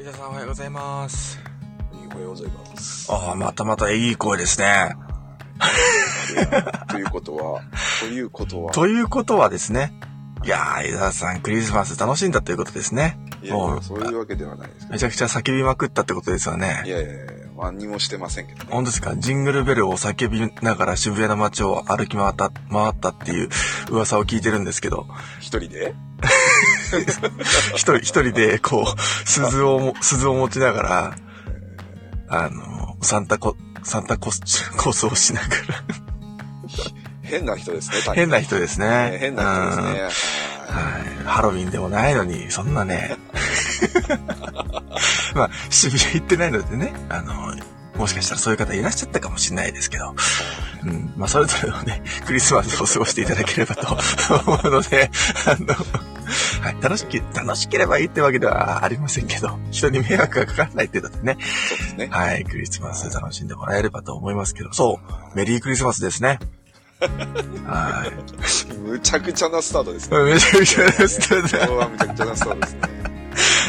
伊沢さんおはようございます。おはようございます。ああ、またまたいい声ですね。ということは、ということは、ということはですね。いやー、伊沢さんクリスマス楽しんだということですね。いやそういうわけではないですけめちゃくちゃ叫びまくったってことですよど。いね。やいやいや、何にもしてませんけどね。本当ですか？ジングルベルを叫びながら渋谷の街を歩き回った、回ったっていう噂を聞いてるんですけど、一人で？一人、一人でこう、鈴をも、鈴を持ちながら、あの、サンタコ、サンタコス、コスをしながら、変な人ですね、大変な人ですね。変な人ですね。はい。ハロウィンでもないのに、そんなね。まあ、渋谷行ってないのでね、あの、もしかしたらそういう方いらっしゃったかもしれないですけど、うん。まあ、それぞれのね、クリスマスを過ごしていただければと思うので、あの、はい、楽しき、楽しければいいってわけではありませんけど、人に迷惑がかからないっていうのでね、そうですね。はい、クリスマス楽しんでもらえればと思いますけど、そう、メリークリスマスですね。はい。むちゃくちゃなスタートですね。めちゃくちゃなスタートだ今日はむちゃくちゃなスタートですね。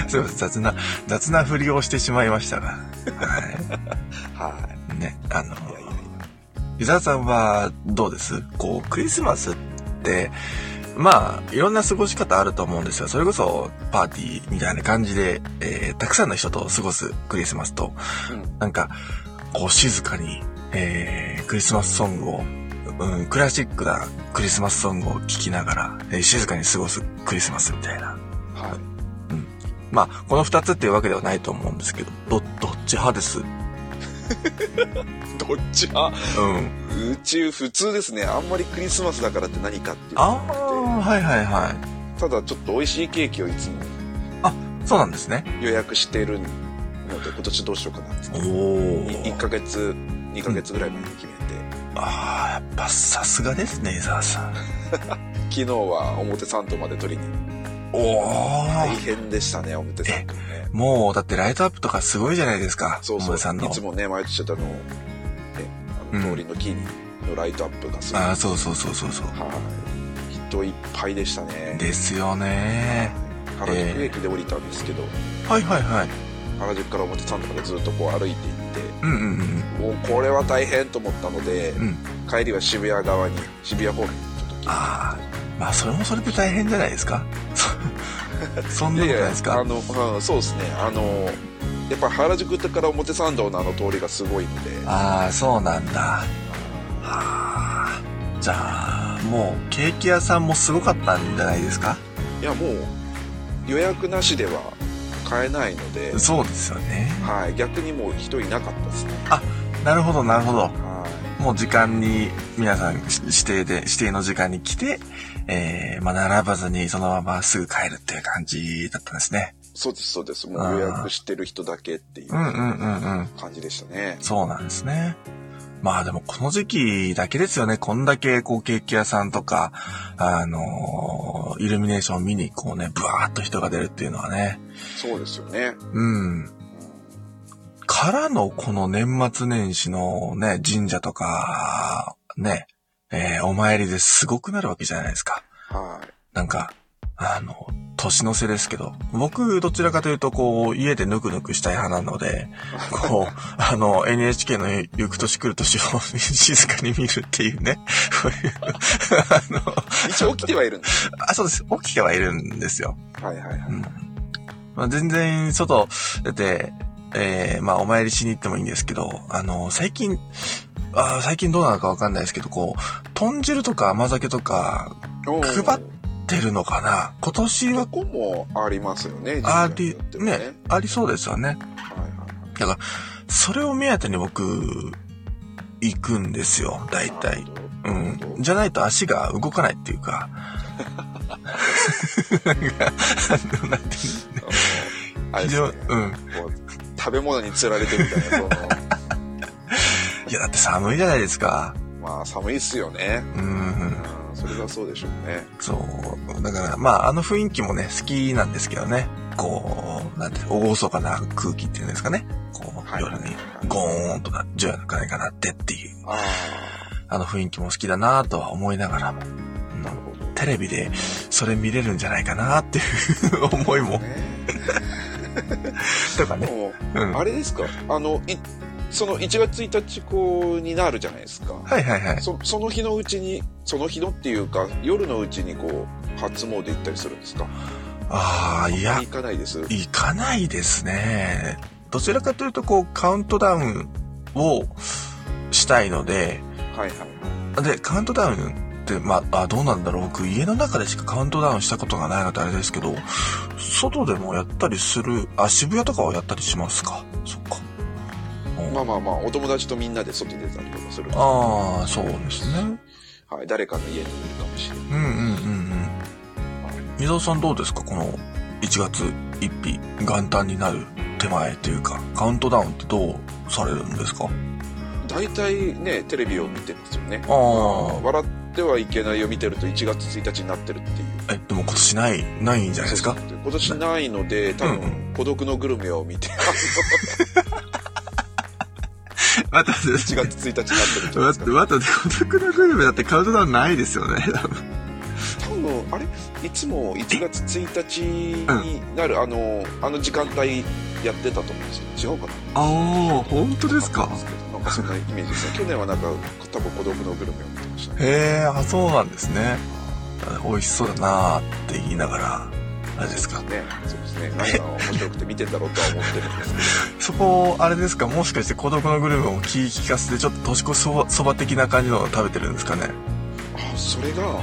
すいません、雑な、雑な振りをしてしまいましたが。は。はいね、あの。伊沢さんはどうです？こう、クリスマスって、まあ、いろんな過ごし方あると思うんですよ。それこそ、パーティーみたいな感じで、えー、たくさんの人と過ごすクリスマスと、うんなんか、こう、静かに、えー、クリスマスソングを、うん、クラシックなクリスマスソングを聴きながら、えー静かに過ごすクリスマスみたいな。はい。まあ、この二つっていうわけではないと思うんですけど、ど、どっち派です？どっち？派うん。宇宙普通ですね。あんまりクリスマスだからって何かっていうのあがあ、はいはいはてただちょっと美味しいケーキをいつもい。そうなんですね。予約してるので、今年どうしようかなって。お1ー。ヶ月、2ヶ月ぐらい前に決めて、ああ、やっぱさすがですね、伊沢さん。昨日は表参道まで取りに。お大ー。変でしたね、表参道ね。もう、だってライトアップとかすごいじゃないですか。そうそう。表さんのいつ。もね、毎年あの、ね、あうんの通りの木に、のライトアップがすごい。ああ、そうそうそうそうそう。はい。人いっぱいでしたね。ですよね。原宿駅で降りたんですけど、はいはいはい。原宿から表参道までずっとこう歩いていって、うんうんうんもうこれは大変と思ったので、うん。うん。帰りは渋谷側に、渋谷方面にちょっとああ、まあそれもそれで大変じゃないですか。そ そんなことないですか？あの、うんそうですね。あの、やっぱ原宿から表参道のあの通りがすごいので、ああ、そうなんだ。ああ。じゃあ、もうケーキ屋さんもすごかったんじゃないですか？いやもう予約なしでは買えないので、そうですよね。はい、逆にもう人いなかったですね。なるほど、なるほど。はもう時間に、皆さんし指定で、指定の時間に来て、えー、まあ、並ばずにそのまますぐ帰るっていう感じだったんですね。い、そうです、そうです。もう予約してる人だけっていううんうんうんうん。感じでしたね。そうなんですね。まあでもこの時期だけですよね。こんだけこうケーキ屋さんとか、あのーイルミネーションを見にこうね、ブワーっと人が出るっていうのはね。そうですよね。うん。からのこの年末年始のね、神社とか、ね、えーお参りですごくなるわけじゃないですか。はい。なんか、あの、年の瀬ですけど、僕どちらかというとこう、家でぬくぬくしたい派なので、こう、あの、NHK の行く年来る年を静かに見るっていうね。こういうあの、一応起きてはいるんです。あ、そうです。起きてはいるんですよ。はいはいはい。うん。まあ、全然、外出て、えー、まあ、お参りしに行ってもいいんですけど、あの、最近、あー最近どうなのかわかんないですけど、こう、豚汁とか甘酒とか、配出るのかな？今年はここもありますよね。ありね、ありそうですよね。はいはいだから、それを目当てに僕、行くんですよ、大体。うん。じゃないと足が動かないっていうか。なんか、あのなんていうの非常うん。食べ物に釣られてみたいな、その、いや、だって寒いじゃないですか。まあ寒いっすよね。うん。うん、それはそうでしょうね。そう。だから、まあ、あの雰囲気もね、好きなんですけどね。こう、なんて、厳かな空気っていうんですかね。こう、はい夜にゴーンとな、銃の鐘が鳴ってっていう、ああの雰囲気も好きだなとは思いながらも、あ、なるほど。テレビでそれ見れるんじゃないかなっていう 思いも。ね とかね。もうん。あれですか？あの、い、その1月1日こうになるじゃないですか。はいはい。そその日のうちに、その日のっていうか、夜のうちにこう、初詣行ったりするんですか？ああ、いや行、かないです。行かないですね。どちらかというと、こう、カウントダウンをしたいので、はいはい。で、カウントダウンまあ、あどうなんだろう。僕、家の中でしかカウントダウンしたことがないのであれですけど、外でもやったりする、あ、渋谷とかはやったりしますか？そっか。うんまあまあまあ、お友達とみんなで外出たりとかする。ああ、そうですね。はい、誰かの家にいるかもしれない。うんうんうんうん。伊沢さんどうですか？この1月1日元旦になる手前というか、カウントダウンってどうされるんですか？大体ね、テレビを見てますよね。ああ。笑ってはいけないを見てると1月1日になってるっていう。え、でも今年ない、ないんじゃないですか？今年ないので、多うんう分、孤独のグルメを見て、待って待1月1日になってるんじゃないです待って、か。待って、孤独なグルメだってカウントダウンないですよね。多分、あれ？いつも1月1日になる、あの、あの時間帯やってたと思うんですよ。違うかな？ああ、本当ですかな？んかそんなイメージですね。去年はなんか、多分孤独のグルメを見てましたね。へえ、あ、そうなんですね。あ美味しそうだなーって言いながら、あれですか。ね。そうですね。何が面白くて見てんだろうとは思ってるんですけそこ、あれですかもしかして孤独のグルメも聞き聞かせて、ちょっと年越しそばそば的な感じのを食べてるんですかねど。あ、それが、う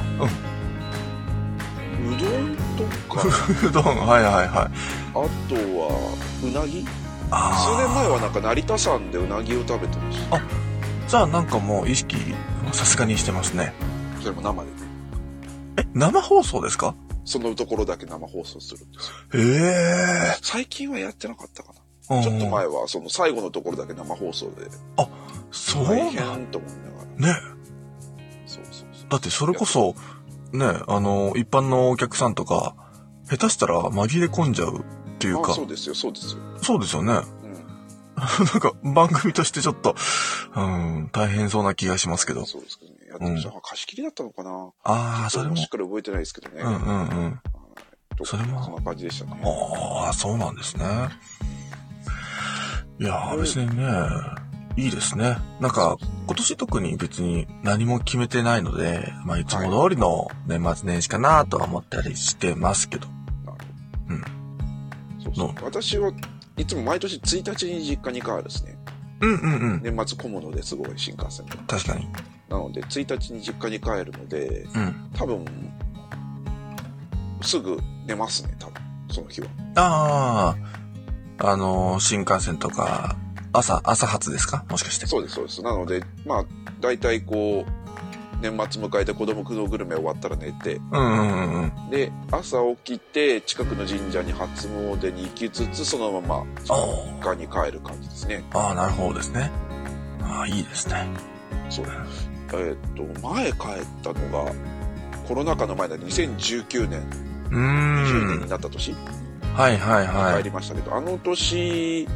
どんとか、うどん、はいはいはい。あとは、うなぎあ数年前は。はなんか成田山でうなぎを食べてました。じゃあなんかもう意識、さすがにしてますね。それも生で。え、生放送ですか？そのところだけ生放送するんですよ。へえ。最近はやってなかったかうんな。ちょっと前は、その最後のところだけ生放送で、そう大なん変と思いながら。ね。そうそうそう。だってそれこそ、ね、あの、一般のお客さんとか、下手したら紛れ込んじゃうっていうか、あそうですよ、そうですよ。そうですよね。うん。なんか番組としてちょっと、うん、大変そうな気がしますけど。そうですけどね。やっ貸し切りだったのかなああ、それもしっ。かり覚えてないですけどね。うんうんうん。とそれもそんな感じでしたね。ああ、そうなんですね。いやー、別にね、いいですね。なんか、今年特に別に何も決めてないので、まあいつも通りの年末年始かなとは思ったりしてますけど。なるうんほど。そうそう。私はいつも毎年1日に実家に帰るですね。うんうんうん。年末混むのですごい新幹線で。確かに。なので、1日に実家に帰るので、うん。多分、すぐ寝ますね、多分。その日は。ああ、あのー新幹線とか、朝、朝発ですか？もしかして。そうです、そうです。なので、まあ、大体こう、年末迎えて子供のグルメ終わったら寝て。で、朝起きて、近くの神社に初詣に行きつつ、そのまま、お実家に帰る感じですね。ああ、なるほどですね。ああ、いいですね。そう。えーっと、前帰ったのが、コロナ禍の前だ、2019年、うー20年にん。なった年、はいはいはい。帰りましたけど、あの年、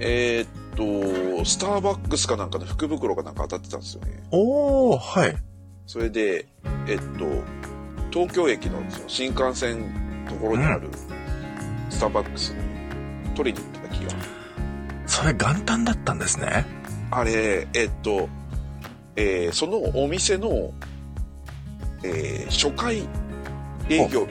えーっと、スターバックスかなんかの福袋がなんか当たってたんですよね。おー、はい。それで、えっと、東京駅のその新幹線ところにあるスターバックスに取りに行った気が。それ元旦だったんですね。あれ、えっと、えーそのお店の、えー初回営業。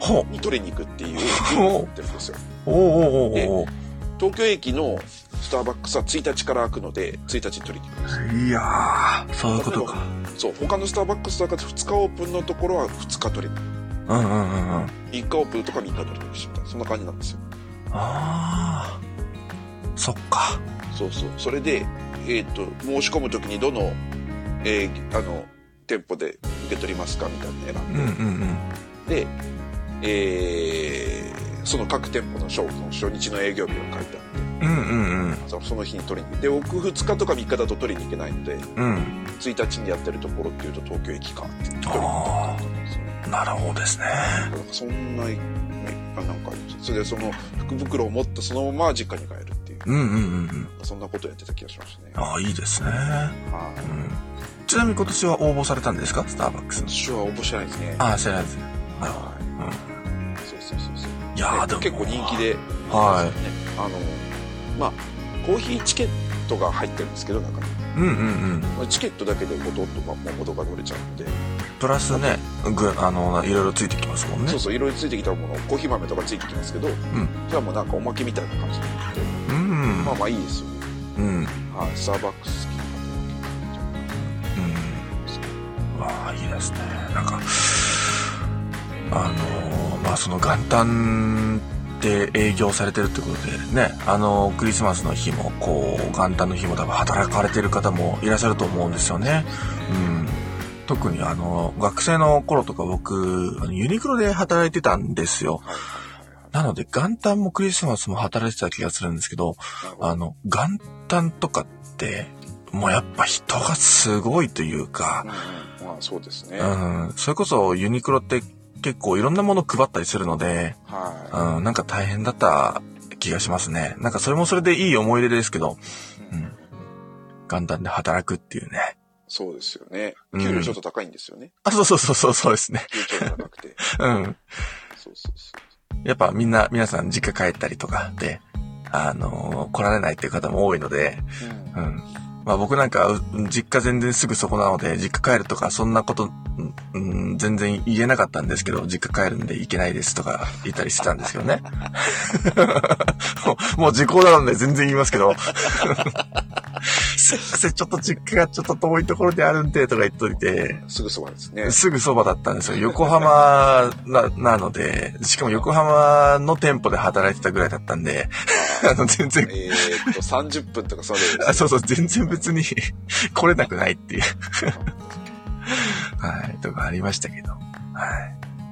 日に取りに行くっていうってるんですよ。おーおーおー東京駅のスターバックスは1日から開くので、1日に取りに行くんです。いやー、そういうことか。そう、他のスターバックスとかで2日オープンのところは2日取りに行く。うんうんうんうん。3日オープンとか3日取りに行くしみたいな、そんな感じなんですよ。あー、そっか。そうそう。それで、えっ、と、申し込むときにどの、えーあの、店舗で受け取りますかみたいなのうん選んうんで、で、えーその各店舗のショーの初日の営業日が書いてあって、うん。うんうんうん。そその日に取りに行って、僕2日とか3日だと取りに行けないので、うん。1日にやってるところっていうと東京駅かって取りに行ったんですよね。なるほどですね。なんかそんな、ね、あなんかそれでその福袋を持ってそのまま実家に帰るっていう、うんうんうんうん。そんなことやってた気がしましたね。ああ、いいですね。はい。うん。ちなみに今年は応募されたんですか？スターバックス。私は応募してないですね。ああ、してないですね。はど。うん。い。やーでも結構人気で、はね、あの、まあ、コーヒーチケットが入ってるんですけど、中に。い。うんうんうん。まあチケットだけでほとんどまあ元が取れちゃうので、プラスね、ぐ、あの、いろいろついてきますもんねそう。そう、いろいろついてきたもの、コーヒー豆とかついてきますけど、んじゃあもうなんかおまけみたいな感じになって、うん。まあまあいいですよね。うん。はい、スターバックス好きなうん。わあ、いいですね。なんか、あの、まあ、その元旦で営業されてるってことでね、あの、クリスマスの日も、こう、元旦の日も多分働かれてる方もいらっしゃると思うんですよね。うん。特にあの、学生の頃とか僕、ユニクロで働いてたんですよ。なので、元旦もクリスマスも働いてた気がするんですけど、はい。あの、元旦とかって、もうやっぱ人がすごいというか、うんうん、まあそうですね。うん、それこそユニクロって結構いろんなもの配ったりするので、はうん、なんか大変だった気がしますね。なんかそれもそれでいい思い出ですけど、い。うん元旦で働くっていうね。そうですよね。うん給料ちょっと高いんですよね。あ、そうそうそうそうそうですね。給料が高くて。うん。そうそうそやっぱみんな、皆さん実家帰ったりとかで、あの来られないっていう方も多いので、う。うんうん。まあ僕なんか、う実家全然すぐそこなので、実家帰るとか、そんなこと、うん、全然言えなかったんですけど、実家帰るんで行けないですとか言ったりしてたんですけどね。もうもう時効なので全然言いますけど。すいません、ちょっと実家がちょっと遠いところであるんで、とか言っといて、すぐそばですね。すぐそばだったんですよ。横浜な、なので、しかも横浜の店舗で働いてたぐらいだったんで、あの、全然えーっと、30分とかそれあそうそう、全然別に来れなくないっていう。はい、とかありましたけど。は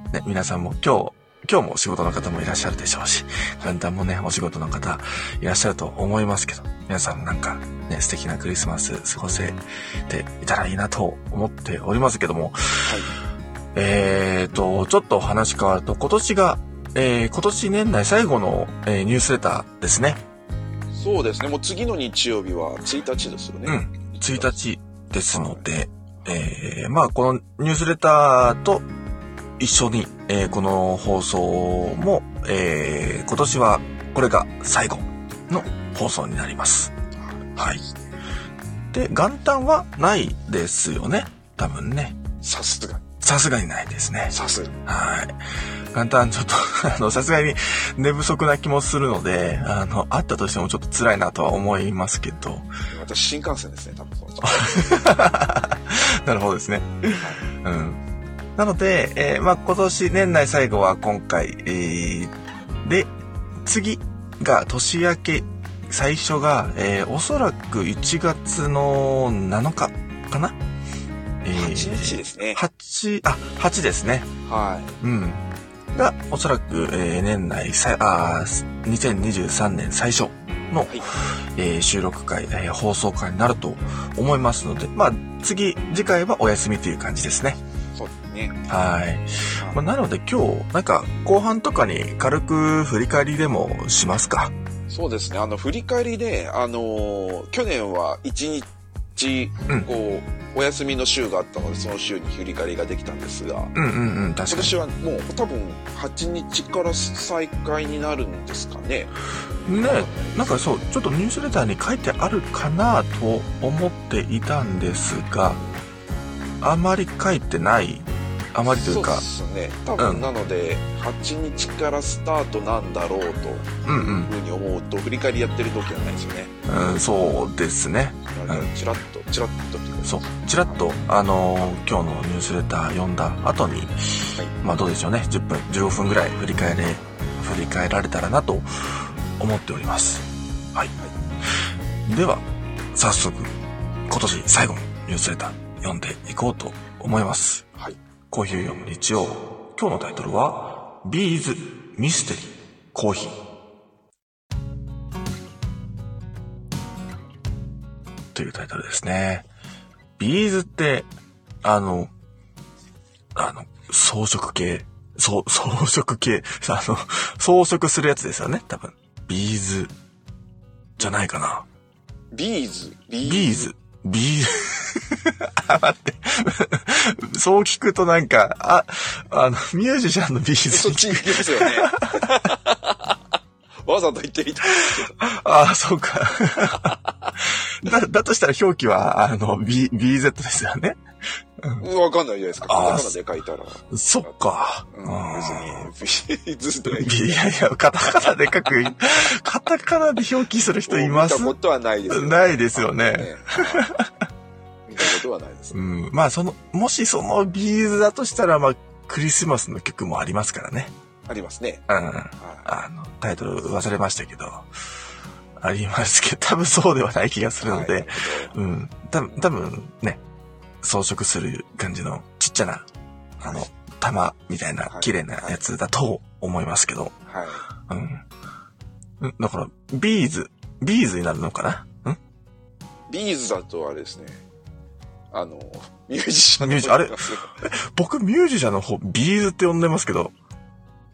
い。ね、皆さんも今日、今日も仕事の方もいらっしゃるでしょうし、元旦もね、お仕事の方いらっしゃると思いますけど、皆さんなんかね、素敵なクリスマス過ごせていたらいいなと思っておりますけども、えーと、ちょっとお話変わると、今年が、えー、今年年内最後の、えーニュースレターですね。そうですね。もう次の日曜日は1日ですよね。うん。1日ですので、えー、まあこのニュースレターと一緒に、えーこの放送も、えー今年はこれが最後の放送になります。はい。で、元旦はないですよね？多分ね。さすがに。さすがにないですね。さすがに。はい。元旦ちょっと、あの、さすがに寝不足な気もするので、あの、あったとしてもちょっと辛いなとは思いますけど。私、新幹線ですね、多分 なるほどですね。うん。なので、えーまあ、今年年内最後は今回、えーで、次が年明け、最初が、えーおそらく1月の7日かな？えー8日ですね。8、あ、8ですね。はうん。が、おそらく、えー年内さ、あー2023年最初の、はいえー収録回、えー放送回になると思いますので、まあ、次、次回はお休みという感じですね。ね。はい。まあ、なので今日、なんか、後半とかに軽く振り返りでもしますか？そうですね。あの、振り返りで、あのー去年は1日うん、こう、お休みの週があったので、その週に振り返りができたんですが、うんうんうん、確今かに。年はもう多分8日から再開になるんですかね。ねなんかそう、ちょっとニュースレターに書いてあるかなと思っていたんですが、あまり書いてない、あまりというか、そうですね。多うん分なので、8日からスタートなんだろうというふうに思うと、振り返りやってる時はないですよね。うん、そうですね。うんチラッと、チラッとそう、ちらっと、あのー今日のニュースレター読んだ後に、まあどうでしょうね、10分、15分ぐらい振り返れ、振り返られたらなと思っております。はい。では、早速、今年最後のニュースレター読んでいこうと思います。はい。コーヒーを読む日曜。今日のタイトルは、ビーズミステリーコーヒー。というタイトルですね。ビーズって、あの、あの、装飾系、そう、装飾系、あの、装飾するやつですよね、多分。ビーズ、じゃないかな。ビーズ、ビビーズ、ビーズ、あ、待って。そう聞くとなんか、あ、あの、ミュージシャンの B'z そっちに行きますよね。わざと言ってみた。ああ、そうか。だ、だとしたら表記は、あの、B、BZ ですよね。うんわかんないじゃないですか。カタカナで書いたら。そっか。うん、別に、ずっといやいや、カタカナで書く、カタカナで表記する人います？見たことはないですよないですよね。はい見たことはないです。うん。まあ、その、もしそのビーズだとしたら、まあ、クリスマスの曲もありますからね。ありますね。うん。はあの、タイトル忘れましたけど、ありますけど、多分そうではない気がすい。るので、はいうん。多分、多分ね、装飾する感じのちっちゃな、あの、玉みたいなはい綺麗なやつだと思いますけど、どはい。うん。うんだから、ビーズ、ビーズになるのかな？ん？ビーズだとあれですね。あの、ミュージシャンのミュージあれ？僕、ミュージシャンの方、ビーズって呼んでますけど、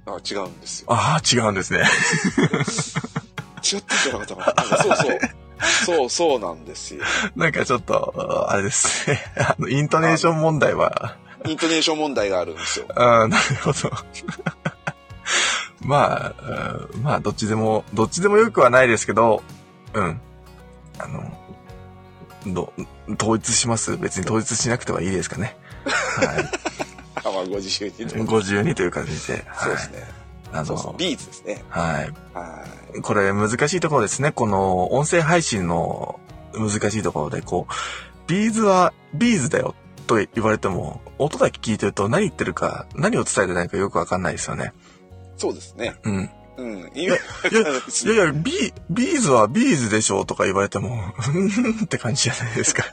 あ、違うんですよ。ああ、違うんですね。違ってんじゃなかったかな。そうそう。そうそうなんですよ。なんかちょっと、あれですね。あの、イントネーション問題は、イントネーション問題があるんですよ。ああ、なるほど。まあ、うんまあ、どっちでも、どっちでもよくはないですけど、うん。あの、ど、統一します？別に統一しなくてはいいですかね。はい。あ、まあ、ご自由にね。ご自由にという感じで。そうですね。はい。あそうそう。の、ビーズですね。はい。はい。これ難しいところですね。この音声配信の難しいところで、こう、ビーズはビーズだよと言われても、音だけ聞いてると何言ってるか、何を伝えてないかよくわかんないですよね。そうですね。うん。うん。いですいやいや、ビー、ビーズはビーズでしょとか言われても、ふんって感じじゃないですか。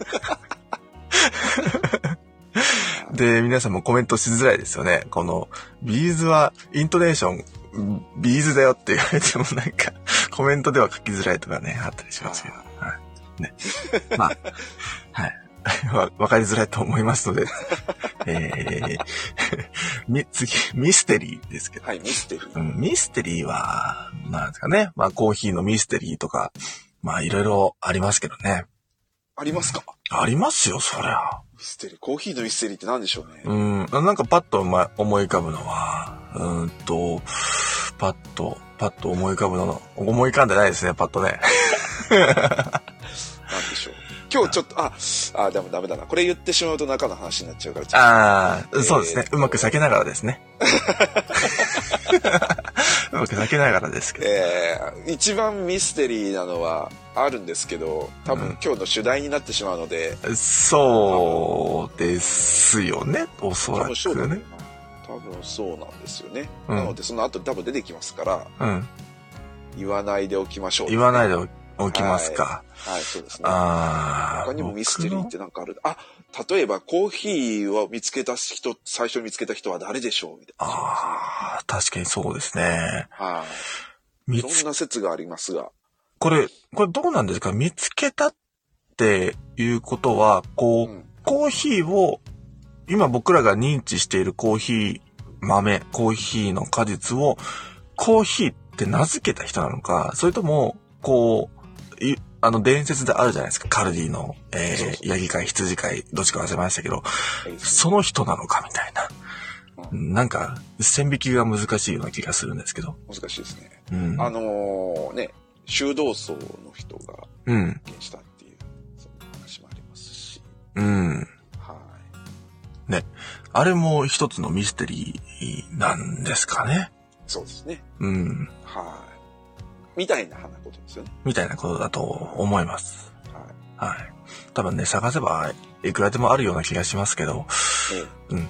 で、皆さんもコメントしづらいですよね。この、ビーズはイントネーション、ビーズだよって言われてもなんか、コメントでは書きづらいとかね、あったりしますけど。はい。ね。まあ、はい。わ、わかりづらいと思いますので、えー、み、次、ミステリーですけど。はい、ミステリー。うん、ミステリーは、なんですかね。まあ、コーヒーのミステリーとか、まあ、いろいろありますけどね。ありますか？ありますよ、そりゃ。ミステリー。コーヒーのミステリーって何でしょうね。うん、なんかパッとま思い浮かぶのは、うーんと、パッと、パッと思い浮かぶの、思い浮かんでないですね、パッとね。何でしょう。今日ちょっと、あ、あ、でもダメだな。これ言ってしまうと中の話になっちゃうから、ああ、えーそうですね。うまく避けながらですね。けながらですけど。えー、一番ミステリーなのはあるんですけど、多分うん今日の主題になってしまうので、そうですよね、おそらくね。多分そうなんですよね。うんなので、その後多分出てきますから、うん。言わないでおきましょう。言わないでおきますか。はい、そうですね。ああ。他にもミステリーってなんかある。あ、例えばコーヒーを見つけた人、最初に見つけた人は誰でしょう？みたいな。ああ、確かにそうですね。はい。いろんな説がありますが。これ、これどうなんですか？見つけたっていうことは、こう、うん。コーヒーを、今僕らが認知しているコーヒー豆、コーヒーの果実を、コーヒーって名付けた人なのか、それとも、こう、いあの、伝説であるじゃないですか。カルディの、えー、ヤギ飼い、羊飼い、どっちか忘れましたけど、その人なのかみたいな。うなんか、線引きが難しいような気がするんですけど。難しいですね。うん。あのーね、修道僧の人がうん。発見したっていう、そんな話もありますし。うん。はい。あれも一つのミステリーなんですかね。そうですね。うん。はい。みたいな話ことですよね。みたいなことだと思います。ははい。多分ね、探せばいくらでもあるような気がしますけど、い。え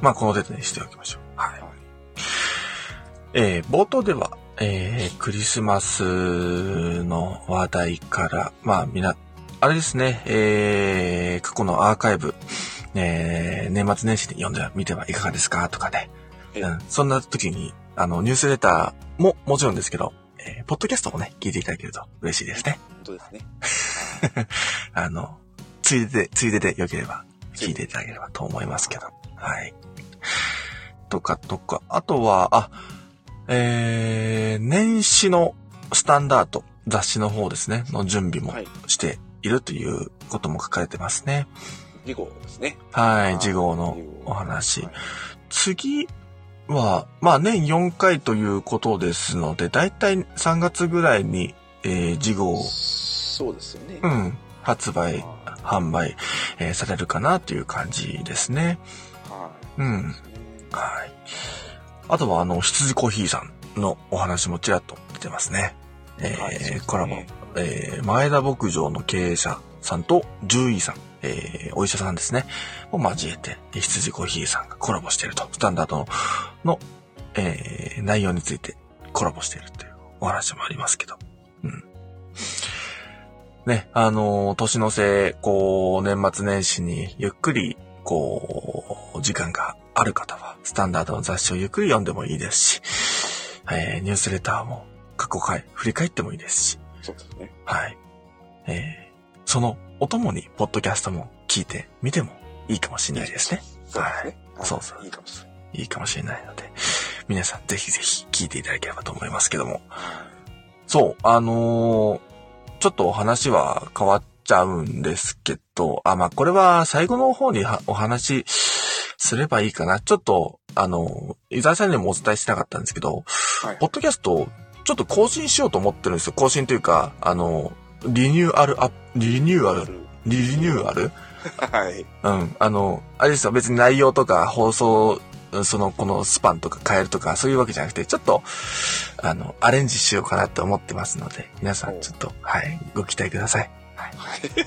まあこの程度にしておきましょう。はえ。い。はい。えー、冒頭では、えー、クリスマスの話題から、まあみな、あれですね、えー、過去のアーカイブ、えー、年末年始に読んでみてはいかがですか？とかね。ええうん、そんな時に、あの、ニュースレターももちろんですけど、えー、ポッドキャストもね、聞いていただけると嬉しいですね。本当ですね。あの、ついでで、ついでで良ければ、聞いていただければと思いますけど。はい。とか、とか、あとは、あ、えー、年始のスタンダード、雑誌の方ですね、の準備もはい。していきるということも書かれてますね。次号ですね。はい、次号のお話。次は、まあ年4回ということですので、だいたい3月ぐらいに、えー、次号、そうですよね。うん、発売、販売、えーされるかなという感じですね。はい。うん。はい。あとは、あの、羊コーヒーさんのお話もちらっと出てますね。えーはいねコラボ。えー前田牧場の経営者さんと獣医さん、えーお医者さんですね、を交えて、羊コーヒーさんがコラボしていると、スタンダードの、のえー内容についてコラボしているというお話もありますけど。うん。ね、あのー年の瀬、こう、年末年始にゆっくり、こう、時間がある方は、スタンダードの雑誌をゆっくり読んでもいいですし、えーニュースレターも過去回振り返ってもいいですし、そうですね。はい。えーそのお供に、ポッドキャストも聞いてみてもいいかもしれないですね。そうですね。はいそうそういいかもしれない。いいかもしれないので、皆さんぜひぜひ聞いていただければと思いますけども。そう、あのーちょっとお話は変わっちゃうんですけど、あ、まあ、これは最後の方にはお話しすればいいかな。ちょっと、あのー伊沢さんにもお伝えしなかったんですけど、はいポッドキャスト、ちょっと更新しようと思ってるんですよ。更新というか、あの、リニューアルアップ、リニューアル、リニューアルはい。うん。あの、あれですよ。別に内容とか放送、その、このスパンとか変えるとか、そういうわけじゃなくて、ちょっと、あの、アレンジしようかなって思ってますので、皆さんちょっと、はい、ご期待ください。はい。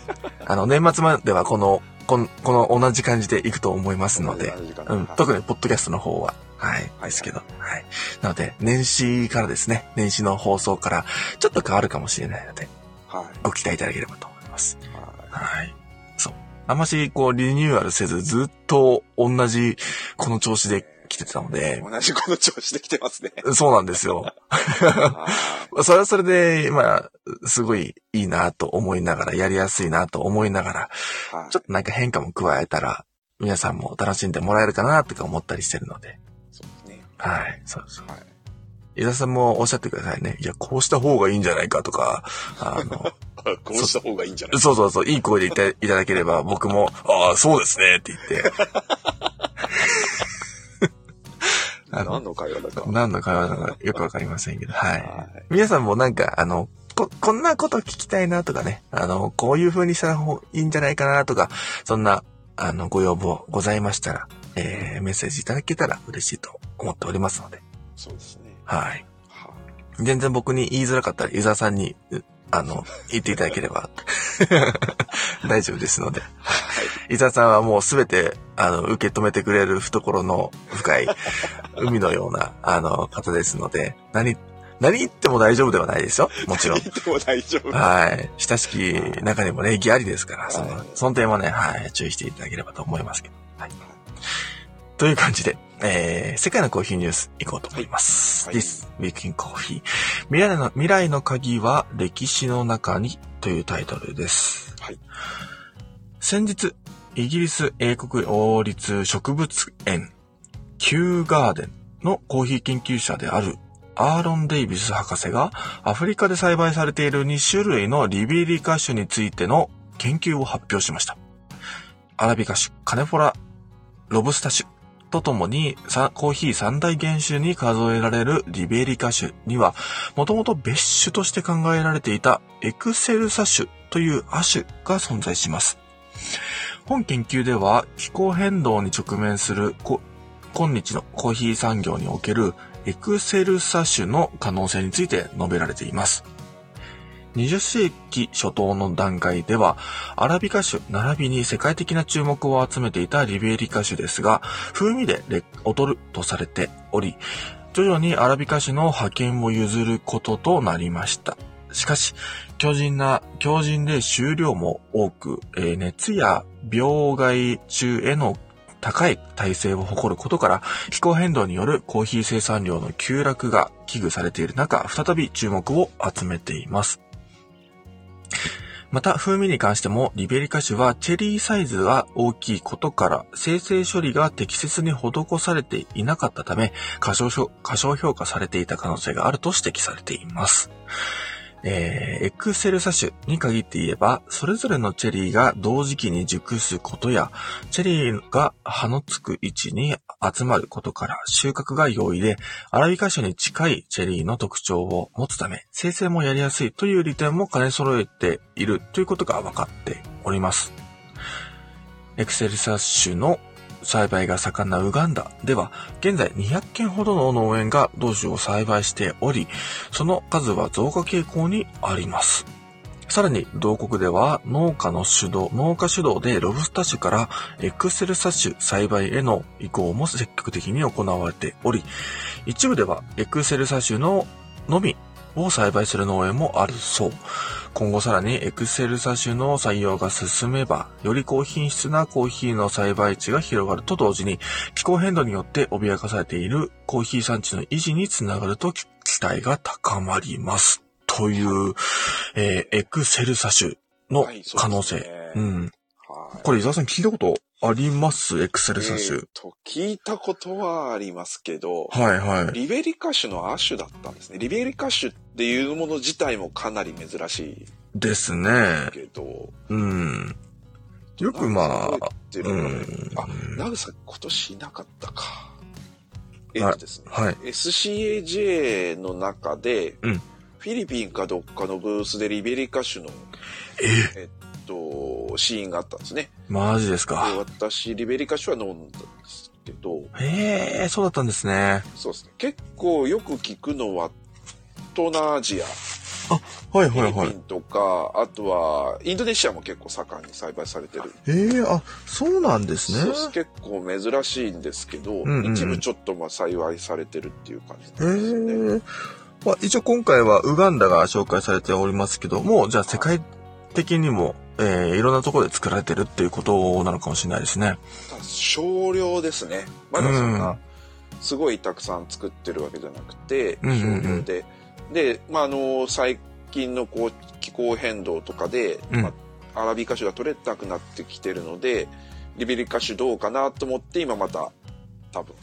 あの、年末まではこの、この、この同じ感じでいくと思いますので、うん、特にポッドキャストの方は、はい、ですけど、はい。なので、年始からですね、年始の放送から、ちょっと変わるかもしれないので、はい。ご期待いただければと思います。ははい。そう。あんまし、こう、リニューアルせず、ずっと同じ、この調子で来てたのい。で、同じこの調子で来てますね。そうなんですよ。は それはそれで、まあ、すごいいいなと思いながら、やりやすいなと思いながら、い。はいちょっとなんか変化も加えたら、皆さんも楽しんでもらえるかなとか思ったりしてるので、そうですね。はい。そうそう。はい。伊沢さんもおっしゃってくださいね。いや、こうした方がいいんじゃないかとか、あの、こうした方がいいんじゃない？そうそうそう、いい声で言っていただければ、僕も、ああ、そうですねって言って、あの何の会話だか。何の会話なのかよくわかりませんけど、はい。はい皆さんもなんか、あの、こ、こんなこと聞きたいなとかね、あの、こういう風にした方がいいんじゃないかなとか、そんな、あの、ご要望ございましたら、えー、メッセージいただけたら嬉しいと思っておりますので、そうですね。はい。は全然僕に言いづらかったら、ユーザーさんに、うあの、言っていただければ、大丈夫ですので。伊沢さんはもうすべて、あの、受け止めてくれる懐の深い、海のような、あの、方ですので、何、何言っても大丈夫ではないですよ。もちろんい。。言っても大丈夫。はい。親しき中にも礼儀ありですから、そはいの、その点はね、はい、注意していただければと思いますけど。はい。という感じで、えー、世界のコーヒーニュース行こうと思います。はいはい This Week in Coffee 未来の、未来の鍵は歴史の中にというタイトルです。はい。先日、イギリス英国王立植物園、キューガーデンのコーヒー研究者であるアーロン・デイビス博士がアフリカで栽培されている2種類のリベリカ種についての研究を発表しました。アラビカ種、カネフォラ、ロブスタ種とともにコーヒー三大原種に数えられるリベリカ種には、もともと別種として考えられていたエクセルサ種という亜種が存在します。本研究では気候変動に直面する今日のコーヒー産業におけるエクセルサ種の可能性について述べられています。20世紀初頭の段階では、アラビカ種並びに世界的な注目を集めていたリベリカ種ですが、風味で劣るとされており、徐々にアラビカ種の派遣を譲ることとなりました。しかし、強靭な、強靭で収量も多く、えー熱や病害虫への高い耐性を誇ることから、気候変動によるコーヒー生産量の急落が危惧されている中、再び注目を集めています。また、風味に関しても、リベリカ種はチェリーサイズが大きいことから、生成処理が適切に施されていなかったため、過小評価されていた可能性があると指摘されています。えー、エクセルサ種に限って言えば、それぞれのチェリーが同時期に熟すことや、チェリーが葉のつく位置に集まることから収穫が容易で、アラビカ種に近いチェリーの特徴を持つため、生成もやりやすいという利点も兼ね揃えているということが分かっております。エクセルサ種の栽培が盛んなウガンダでは、現在200件ほどの農園が同種を栽培しており、その数は増加傾向にあります。さらに、同国では農家の主導、農家主導でロブスタ種からエクセルサ種栽培への移行も積極的に行われており、一部ではエクセルサ種ののみを栽培する農園もあるそう。今後さらにエクセルサ種の採用が進めば、より高品質なコーヒーの栽培地が広がると同時に、気候変動によって脅かされているコーヒー産地の維持につながると期待が高まります。という、えー、エクセルサ種の可能性。はいね、うん。これ伊沢さん聞いたことあります？エクセルサ種。えー、と、聞いたことはありますけど、はいはい。リベリカ種の亜種だったんですね。リベリカ種っていうもの自体もかなり珍しい。ですね。けど、うん。よくまあ、うん、あ、ナグサ今年いなかったか。えっとですね、はい、SCAJ の中で、うん、フィリピンかどっかのブースでリベリカ種の、え？っと、シーンがあったんですね。マジですか。私、リベリカ種は飲んだんですけど。へえ、そうだったんですね。そうですね。結構よく聞くのは、東南アジア。あ、はいはいはい。フィリピンとか、あとは、インドネシアも結構盛んに栽培されてる。へえ、あ、そうなんですね。結構珍しいんですけど、うんうん、一部ちょっとまあ幸いされてるっていう感じなんですよね。へまあ、一応今回はウガンダが紹介されておりますけども、じゃあ世界的にも、えー、いろんなところで作られてるっていうことなのかもしれないですね。少量ですね。まだそんな、すごいたくさん作ってるわけじゃなくて、少量で。で、まあ、あの、最近のこう、気候変動とかで、うん、まあ、アラビカ種が取れなくなってきてるので、リベリカ種どうかなと思って、今また、多分、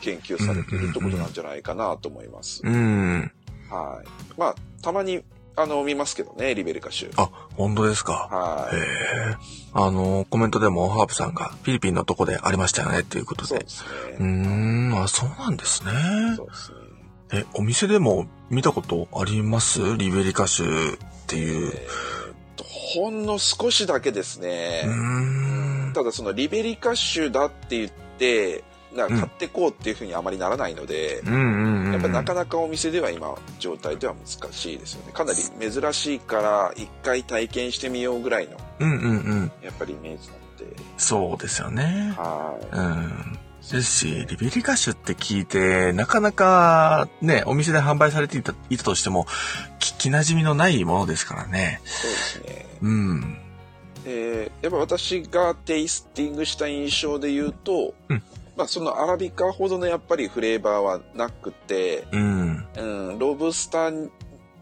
研究されてるってことなんじゃないかなと思います。うん。はい。まあ、たまにあの、見ますけどね、リベルカ州。あ、本当ですか。はい。へえ。あの、コメントでもハープさんがフィリピンのとこでありましたよねっていうことで。そうですね。うん、あ、そうなんですね。そうですね。え、お店でも見たことあります？リベリカ州っていう。えー、と、ほんの少しだけですね。うん。ただそのリベリカ州だって言って、な買ってこうっていうふうにあまりならないので、やっぱなかなかお店では今状態では難しいですよね。かなり珍しいから一回体験してみようぐらいの、うんうんうん、やっぱりイメージなので。そうですよね。はい、うん。ですし、リベリカ種って聞いて、なかなかね、お店で販売されていたいたとしても、聞き馴染みのないものですからね。そうですね。うん。えー、やっぱ私がテイスティングした印象で言うと、うん、まあ、そのアラビカほどのやっぱりフレーバーはなくて、うん、うん、ロブスター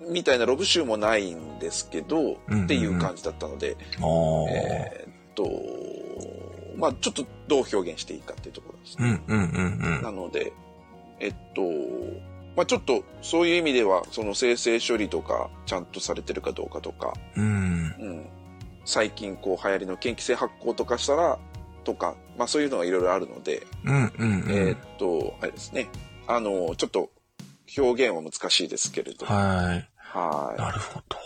みたいなロブ臭もないんですけど、うんうん、っていう感じだったので、えー、っと、まあ、ちょっとどう表現していいかっていうところですね。うんうんうんうん、なので、えっと、まあ、ちょっとそういう意味では、その生成処理とかちゃんとされてるかどうかとか、うん、うん、最近こう流行りの嫌気性発酵とかしたら、とか、まあそういうのがいろいろあるので、うんうんうん、えー、っと、あれですね。あの、ちょっと表現は難しいですけれど。はい。はい。なるほど。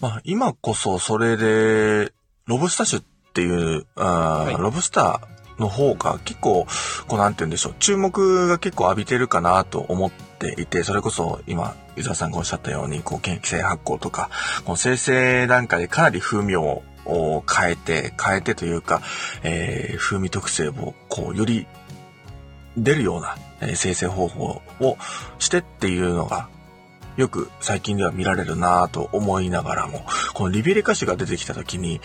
まあ今こそそれで、ロブスター種っていう、あはい、ロブスターの方が結構、こうなんて言うんでしょう、注目が結構浴びてるかなと思っていて、それこそ今、伊沢さんがおっしゃったように、こう、研気性発酵とか、この生成段階でかなり風味をを変えて、変えてというか、えー、風味特性をこう、より出るような、えー、生成方法をしてっていうのが、よく最近では見られるなぁと思いながらも、このリベリカ種が出てきた時に、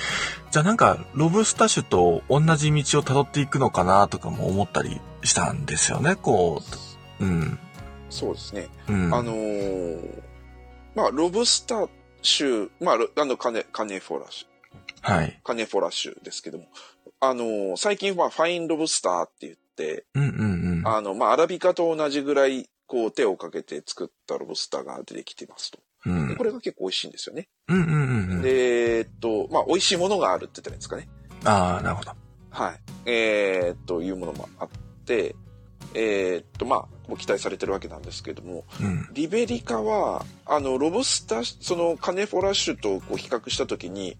じゃあなんかロブスタ種と同じ道を辿っていくのかなとかも思ったりしたんですよね、こう。うん。そうですね。うん、あのー、まあ、ロブスタ種、まあ、あの、カネ、カネフォラ種。はい。カネフォラッシュですけども、あの、最近はファインロブスターって言って、うんうんうん、あの、まあ、アラビカと同じぐらい、こう、手をかけて作ったロブスターが出てきてますと。うん。これが結構美味しいんですよね。うんうんうん、うん。で、えっと、まあ、美味しいものがあるって言ったらいいんですかね。ああ、なるほど。はい。えー、っと、いうものもあって、えー、っと、まあ、期待されてるわけなんですけれども、うん、リベリカは、あの、ロブスター、そのカネフォラッシュとこう比較したときに、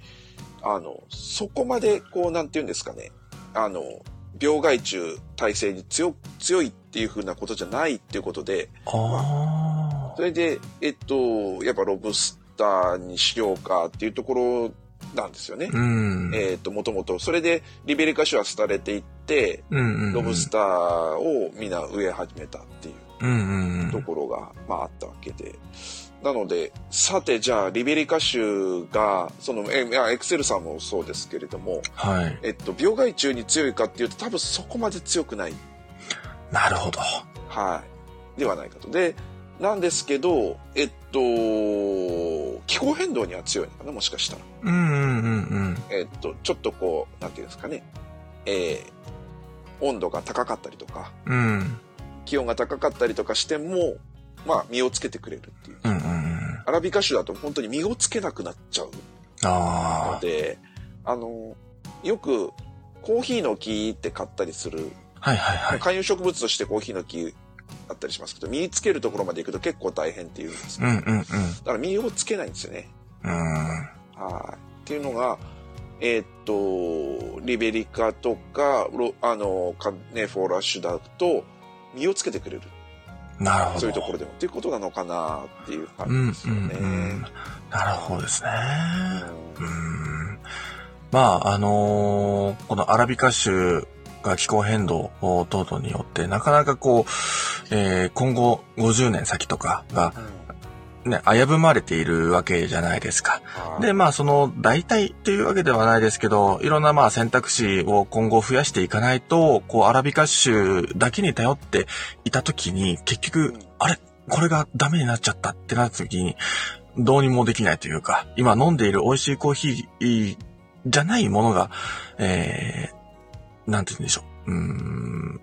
あの、そこまで、こう、なんて言うんですかね、あの、病害虫耐性に強強いっていうふうなことじゃないっていうことで、それで、えっと、やっぱロブスターにしようかっていうところなんですよね。うん、えっと、もともと。それで、リベリカ種は廃れていって、ロブスターをみんな植え始めたっていうところが、まああったわけで。なので、さて、じゃあ、リベリカ種が、その、え、エクセルさんもそうですけれども、はい。えっと、病害虫に強いかっていうと、多分そこまで強くない。なるほど。はい。ではないかと。で、なんですけど、えっと、気候変動には強いのかな、もしかしたら。うんうんうんうん。えっと、ちょっとこう、なんていうんですかね、えー、温度が高かったりとか、うん、気温が高かったりとかしても、まあ、身をつけてくれるっていう。うんうんうん、アラビカ種だと本当に身をつけなくなっちゃうので、あの、よくコーヒーの木って買ったりする。はいはいはい。観葉植物としてコーヒーの木あったりしますけど、身につけるところまで行くと結構大変っていうんですよ、うんうんうん。だから身をつけないんですよね。うん。はい。っていうのが、えー、っと、リベリカとか、あの、カネフォーラッシュだと、身をつけてくれる。なるほど。そういうところでも。っていうことなのかなっていう感じですよね。うんうんうん、なるほどですね。うん、まあ、あのー、このアラビカ州が気候変動等々によって、なかなかこう、えー、今後50年先とかが、ね、危ぶまれているわけじゃないですか。で、まあ、その、代替というわけではないですけど、いろんなまあ選択肢を今後増やしていかないと、こう、アラビカ州だけに頼っていたときに、結局、あれ？これがダメになっちゃったってなったときに、どうにもできないというか、今飲んでいる美味しいコーヒーじゃないものが、えー、なんて言うんでしょう。うーん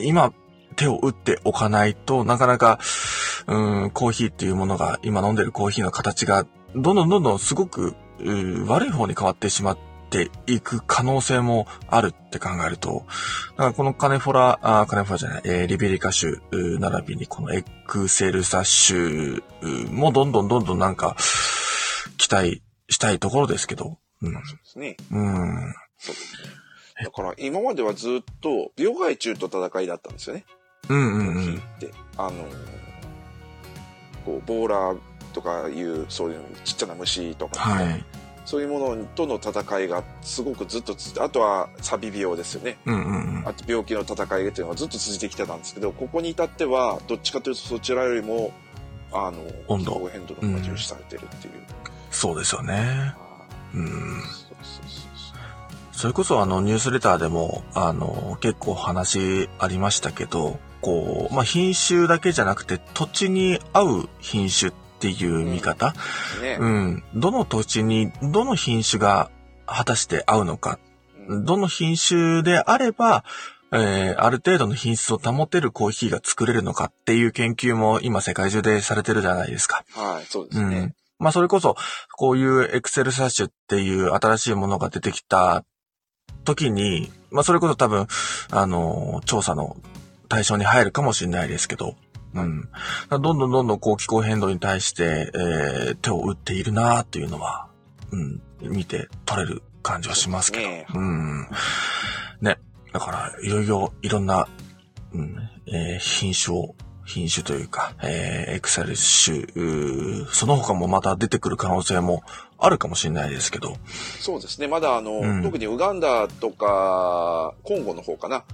今、手を打っておかないとなかなか、うん、コーヒーっていうものが、今飲んでるコーヒーの形が、どんどんどんどんすごく、悪い方に変わってしまっていく可能性もあるって考えると、だからこのカネフォラ、あカネフォラじゃない、えー、リベリカ種、並びにこのエクセルサ種もどんどんどんどんなんか、期待したいところですけど。うん、そうですね。うん。だから今まではずっと病害虫と戦いだったんですよね。うんうんうん。って、あのこう、ボーラーとかいう、そういうちっちゃな虫とか、はい、そういうものとの戦いがすごくずっとあとはサビ病ですよね。うんうんうん、あと病気の戦いっていうのがずっと続いてきてたんですけど、ここに至っては、どっちかというとそちらよりも、あの、温度変動の方が重視されてるっていう。うん、そうですよね。うん。それこそあのニュースレターでもあの結構話ありましたけど、こう、まあ、品種だけじゃなくて土地に合う品種っていう見方、うん、ね、うん。どの土地にどの品種が果たして合うのか、うん、どの品種であれば、えー、ある程度の品質を保てるコーヒーが作れるのかっていう研究も今世界中でされてるじゃないですか。はい、そうですね。うんまあそれこそ、こういうエクセルサッシュっていう新しいものが出てきた時に、まあそれこそ多分、あの、調査の対象に入るかもしれないですけど、うん。どんどんどんどんこう気候変動に対して、えー、手を打っているなっていうのは、うん、見て取れる感じはしますけど。うね、うん。ね。だから、いろいろ、いろんな、うん、えー、品種を、品種というか、えー、エクセル種、その他もまた出てくる可能性もあるかもしれないですけど。そうですね。まだあの、うん、特にウガンダとか、コンゴの方かな。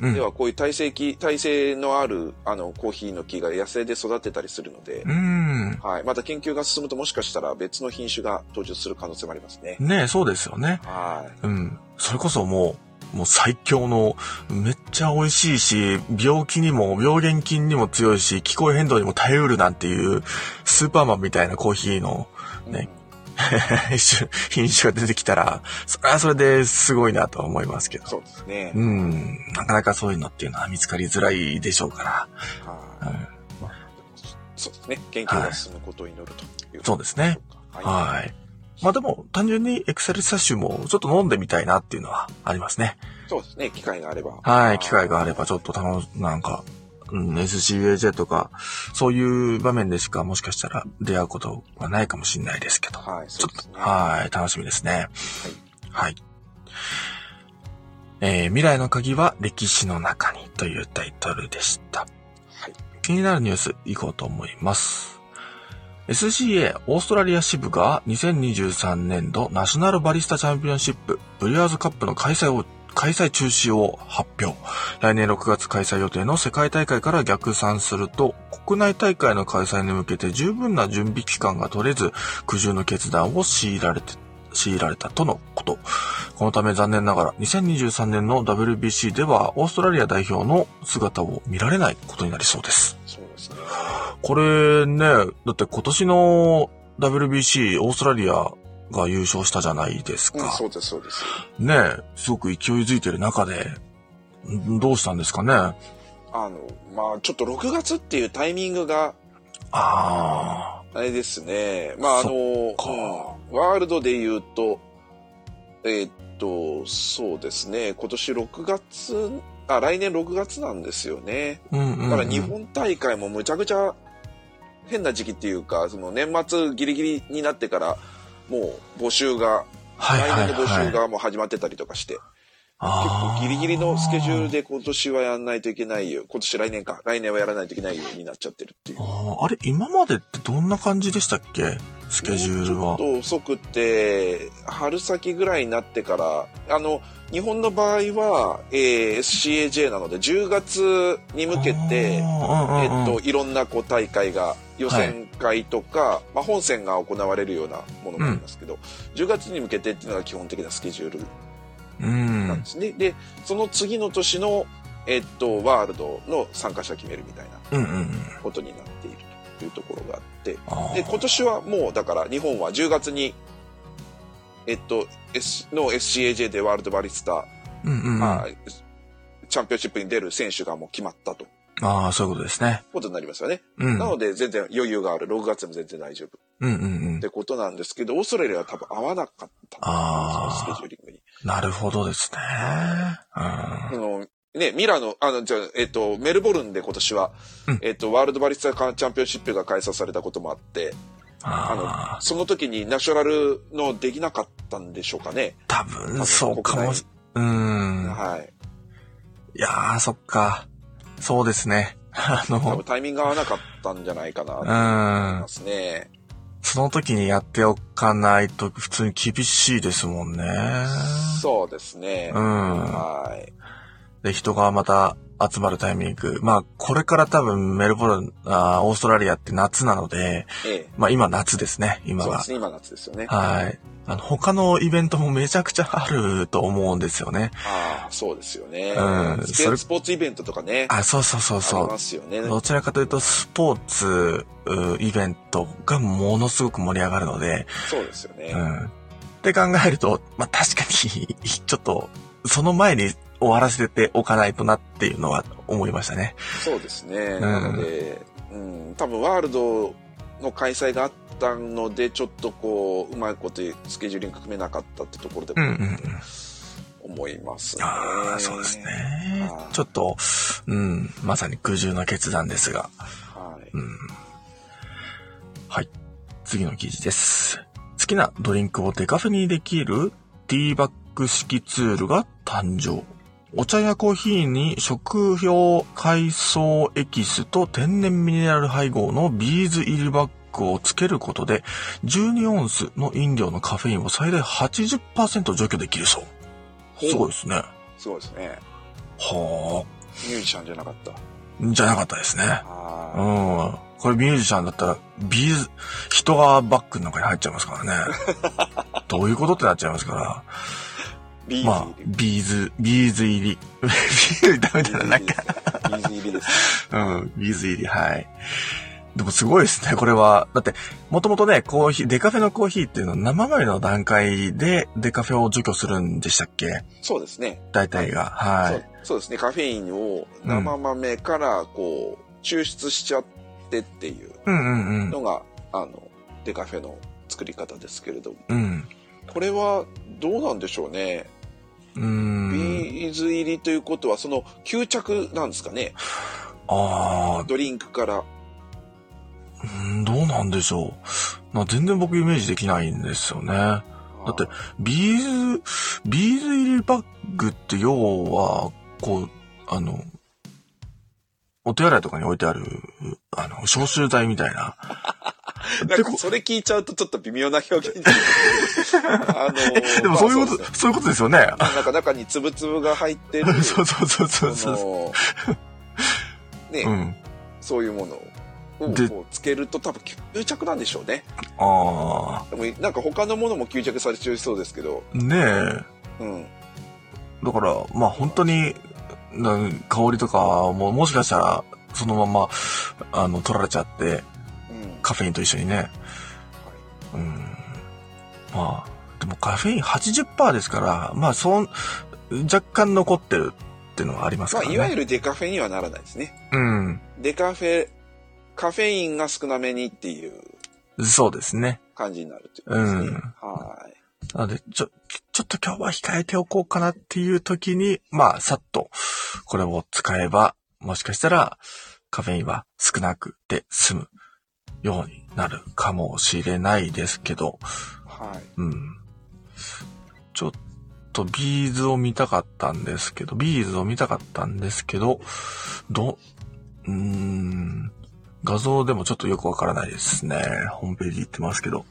ではこういう耐性木、耐性のあるあのコーヒーの木が野生で育てたりするので、うん、はい。また研究が進むともしかしたら別の品種が登場する可能性もありますね。ねそうですよね。はい。うん。それこそもう、もう最強の、めっちゃ美味しいし、病気にも、病原菌にも強いし、気候変動にも耐えうるなんていう、スーパーマンみたいなコーヒーのね、うん 品種が出てきたら、それはそれですごいなと思いますけど。そうですね。うん。なかなかそういうのっていうのは見つかりづらいでしょうから。はい、うん、そうですね。研究が進むことを祈るという、そうですね。はい。はい。まあでも、単純にエクセルサッシュもちょっと飲んでみたいなっていうのはありますね。そうですね。機会があれば。はい。機会があればちょっと楽し、なんか、うん、SCAJ とか、そういう場面でしかもしかしたら出会うことはないかもしれないですけど。はい、ちょっと。はい、楽しみですね。はい。えー、未来の鍵は歴史の中にというタイトルでした。はい。気になるニュース行こうと思います。SCA オーストラリア支部が2023年度ナショナルバリスタチャンピオンシップブリュアーズカップの開催を開催中止を発表。来年6月開催予定の世界大会から逆算すると、国内大会の開催に向けて十分な準備期間が取れず、苦渋の決断を強いられて、強いられたとのこと。このため残念ながら2023年の WBC ではオーストラリア代表の姿を見られないことになりそうです。そうですね。これね、だって今年の WBC オーストラリアが優勝したじゃないですうん、か。そうです、そうです。ねすごく勢いづいてる中で、んどうしたんですかね？ああの、まあちょっと6月っていうタイミングが、ああれですね。まああの、ワールドで言うと、えーっと、そうですね。今年6月、あ、来年6月なんですよね。ー。うんうん、うん。だから日本大会もむちゃくちゃ変な時期っていうか、その年末ギリギリになってから、もう募集が、はいはいはい、来年の募集がもう始まってたりとかして、結構ギリギリのスケジュールで今年はやんないといけないよ。今年来年か。来年はやらないといけないようになっちゃってるっていう。あーあれ、今までってどんな感じでしたっけ？スケジュールはち。ょっと遅くて、春先ぐらいになってから、あの、日本の場合は、えー SCAJ なので、10月に向けて、えうんうんうんっと、いろんなこう大会が、予選会とか、まあ、本戦が行われるようなものもありますけど、10月に向けてっていうのが基本的なスケジュールうんなんですね。で、その次の年の、えっと、ワールドの参加者決めるみたいなうんうんうん。ことになっているというところがあって、で、今年はもう、だから日本は10月に、えっと、S、の SCAJ でワールドバリスタ、うんうんうん。まあ、チャンピオンシップに出る選手がもう決まったと。ああ、そういうことですね。ことになりますよね。うん。なので、全然余裕がある。6月でも全然大丈夫。うんうんうんっ。てことなんですけど、オーストラリアは多分合わなかった。あーそのスケジューリングに。なるほどですね。あの、ね、ミラノ、あの、じゃあえっと、メルボルンで今年は、うんえっと、ワールドバリスタチャンピオンシップが開催されたこともあって、あああの、その時にナショナルのできなかったんでしょうかね。多分、そうかもし、うん。はい。いやー、そっか。そうですね。あ多分の、タイミング合わなかったんじゃないかなと思いうんま。すね。その時にやっておかないと普通に厳しいですもんね。そうですね。うん。はい。で、人がまた集まるタイミング。まあ、これから多分メルボルン、あーオーストラリアって夏なので、ええ。まあ今夏ですね、今はそうで。すね。今夏ですよね。はい。あの、他のイベントもめちゃくちゃあると思うんですよね。ああ、そうですよね。うんスペそれスポーツイベントとかね。あ、そうそうそうありそう。ますよね。どちらかというと、スポーツ、うイベントがものすごく盛り上がるので、そうですよね。うん。って考えると、まあ確かに、ちょっと、その前に終わらせておかないとなっていうのは思いましたね。そうですね。んなので、うん、多分ワールドの開催があったので、ちょっとこう、うまいことスケジューリング組めなかったってところでもうんうんうん。思いますね。ああ、そうですねは。いちょっと、うん、まさに苦渋の決断ですが。はい。うん。はい。次の記事です。好きなドリンクをデカフェにできるティーバッグ式ツールが誕生。お茶やコーヒーに食用海藻エキスと天然ミネラル配合のビーズ入りバッグをつけることで、12オンスの飲料のカフェインを最大80%除去できるそう。すごいですね。すごいですね。はミュージシャンじゃなかった。あ、じゃなかったですね。うあん。これミュージシャンだったら、ビーズ、人がバッグの中に入っちゃいますからね。どういうことってなっちゃいますから。ービーズまあビーズ、ビーズ入り。ビーズ入りダメだな、なんか。ビーズ入りです。うん、ビーズ入り、はい。でもすごいですね、これは。だって、もともとね、コーヒー、デカフェのコーヒーっていうのは生豆の段階でデカフェを除去するんでしたっけ？そうですね。大体が。はい。そうそうですね。カフェインを生豆からこう、抽出しちゃってっていう。のが、あの、デカフェの作り方ですけれども。うん。これはどうなんでしょうね。うん。ビーズ入りということは、その吸着なんですかね？ああ。ドリンクから。うん、どうなんでしょう。まあ、全然僕イメージできないんですよね。だって、ビーズ、ビーズ入りバッグって要は、こう、あの、お手洗いとかに置いてある、あの、消臭剤みたいな。なんかそれ聞いちゃうとちょっと微妙な表現 あのでもそういうこと、まあ、そういうことですよね。なんか中につぶつぶが入ってる。そうそうそうそうそう。ね、うん、そういうものをつけると多分吸着なんでしょうね。ああ。でもなんか他のものも吸着されちゃいそうですけど。ねえ。うん。だから、まあ本当に、香りとかももしかしたらそのまま、あの、取られちゃって、カフェインと一緒にね。うん。まあ、でもカフェイン80%ですから、まあ、そん、若干残ってるっていうのはありますからね。まあ、いわゆるデカフェにはならないですね。うん。デカフェ、カフェインが少なめにっていう。そうですね。感じになるということですね。うん。はい。なので、ちょ、ちょっと今日は控えておこうかなっていう時に、まあ、さっと、これを使えば、もしかしたら、カフェインは少なくて済むようになるかもしれないですけど、はい。うん。ちょっとビーズを見たかったんですけど、ビーズを見たかったんですけど、ど、うーん、画像でもちょっとよくわからないですね。ホームページ言ってますけど。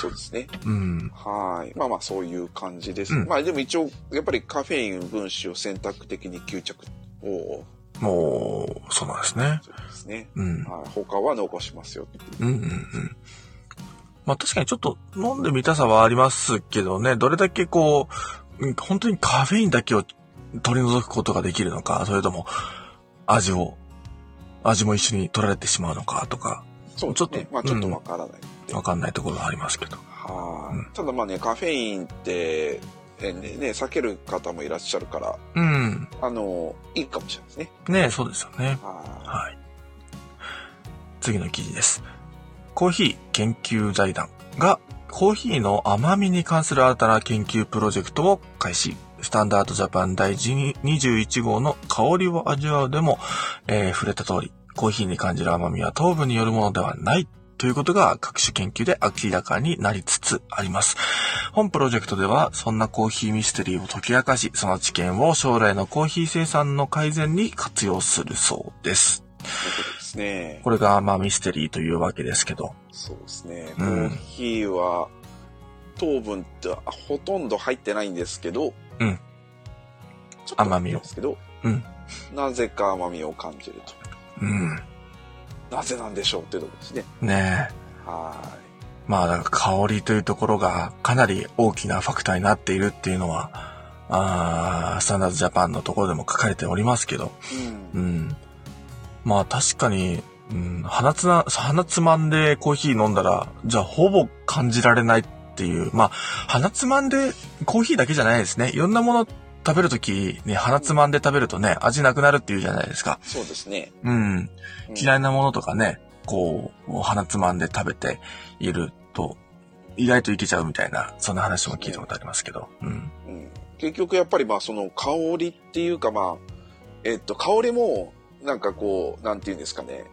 そうですね。うん。はい。まあまあそういう感じです。うん、まあでも一応、やっぱりカフェイン分子を選択的に吸着をもう、そうなんですね。そうですね。うん。はい、他は残しますようんうんうん。まあ確かにちょっと飲んでみたさはありますけどね、どれだけこう、本当にカフェインだけを取り除くことができるのか、それとも味を、味も一緒に取られてしまうのかとか。そう、ね、ちょっと、まあちょっとわからない。わ、うん、かんないところはありますけど。はい、うん、ただまあね、カフェインって、えね、ね、避ける方もいらっしゃるから、うん。あの、いいかもしれないですね。ねそうですよね。はい。次の記事です。コーヒー研究財団がコーヒーの甘みに関する新たな研究プロジェクトを開始。スタンダードジャパン第21号の香りを味わうでも、えー、触れた通り、コーヒーに感じる甘みは糖分によるものではないということが各種研究で明らかになりつつあります。本プロジェクトでは、そんなコーヒーミステリーを解き明かし、その知見を将来のコーヒー生産の改善に活用するそうです。ですね。これが、まあ、ミステリーというわけですけど。そうですね。コーヒーは、糖分ってほとんど入ってないんですけど、うん。甘みを。ですけど、うん。なぜか甘みを感じると。うん。なぜなんでしょうっていうところですね。ねえ。はい。まあ、だから香りというところがかなり大きなファクターになっているっていうのは、あスタンダードジャパンのところでも書かれておりますけど、うん、うん、まあ確かに、うん、鼻つな、鼻つまんでコーヒー飲んだら、じゃあほぼ感じられないっていう、まあ、鼻つまんでコーヒーだけじゃないですね。いろんなもの食べるときに鼻つまんで食べるとね、味なくなるっていうじゃないですか。そうですね。うん。嫌いなものとかね、こう、鼻つまんで食べていると、意外といけちゃうみたいな、そんな話も聞いたことありますけど。うん。うん、結局やっぱりまあその香りっていうかまあ、えっと、香りも、なんかこう、なんていうんですかね、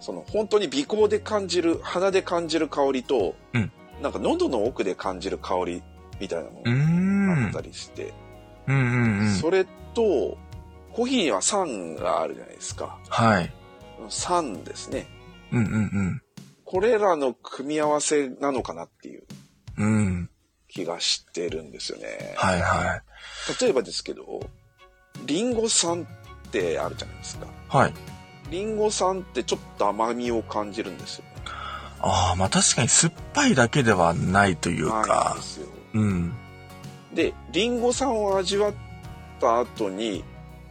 その本当に鼻孔で感じる、鼻で感じる香りと、うん、なんか喉の奥で感じる香りみたいなものがあったりして、うんうんうん、それと、コーヒーには酸があるじゃないですか。はい。酸ですね。うんうんうん。これらの組み合わせなのかなっていう気がしてるんですよね。はいはい。例えばですけど、リンゴ酸ってあるじゃないですか。はい。リンゴ酸ってちょっと甘みを感じるんですよ、ね。ああ、まあ確かに酸っぱいだけではないというか。ですよ。うん。で、リンゴ酸を味わった後に、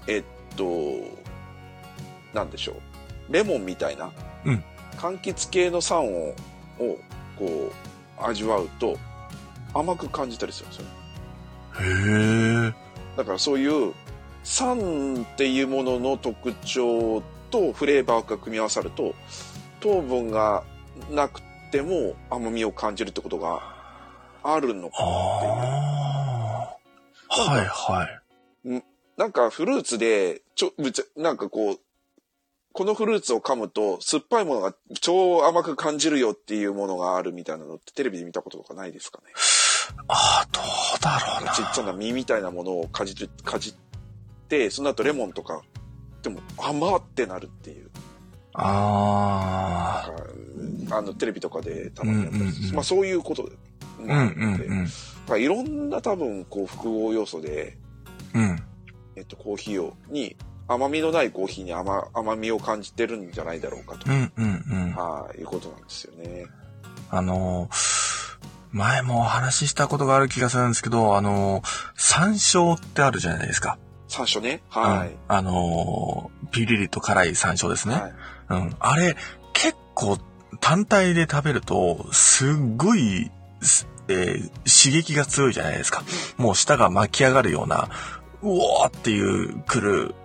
えっと、なんでしょう。レモンみたいな。うん。柑橘系の酸を、を、こう、味わうと、甘く感じたりするんですよへえ。だからそういう、酸っていうものの特徴とフレーバーが組み合わさると、糖分がなくても甘みを感じるってことがあるのかなっていう。はいはい。なんかフルーツで、ちょ、ぶちゃ、なんかこう、このフルーツを噛むと酸っぱいものが超甘く感じるよっていうものがあるみたいなのってテレビで見たこととかないですかね？ああ、どうだろうな。ちっちゃな実みたいなものをかじる、かじって、その後レモンとか、でも甘ってなるっていう。ああ。あの、テレビとかでたまにやったり、うんうんうん、まあそういうことなんで、うんうんうん、いろんな多分こう複合要素で、うん、えっと、コーヒーを、に甘みのないコーヒーに甘甘みを感じてるんじゃないだろうかと。うんうんうん。はい、いうことなんですよね。あの前もお話ししたことがある気がするんですけど、あの山椒ってあるじゃないですか。山椒ね。はい。うん、あのピリリと辛い山椒ですね。はい、うん。あれ、結構単体で食べると、すっごい、えー、刺激が強いじゃないですか。もう舌が巻き上がるような、うおーっていう来る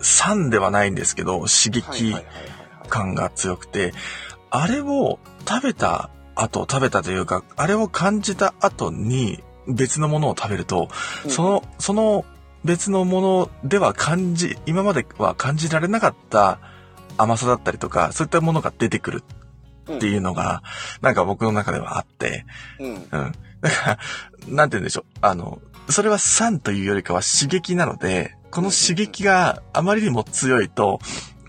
酸ではないんですけど、刺激感が強くて、あれを食べた後、食べたというか、あれを感じた後に別のものを食べると、うん、その、その別のものでは感じ、今までは感じられなかった甘さだったりとか、そういったものが出てくる。っていうのが、うん、なんか僕の中ではあって、うん。うん。だから、なんて言うんでしょう。あの、それは酸というよりかは刺激なので、この刺激があまりにも強いと、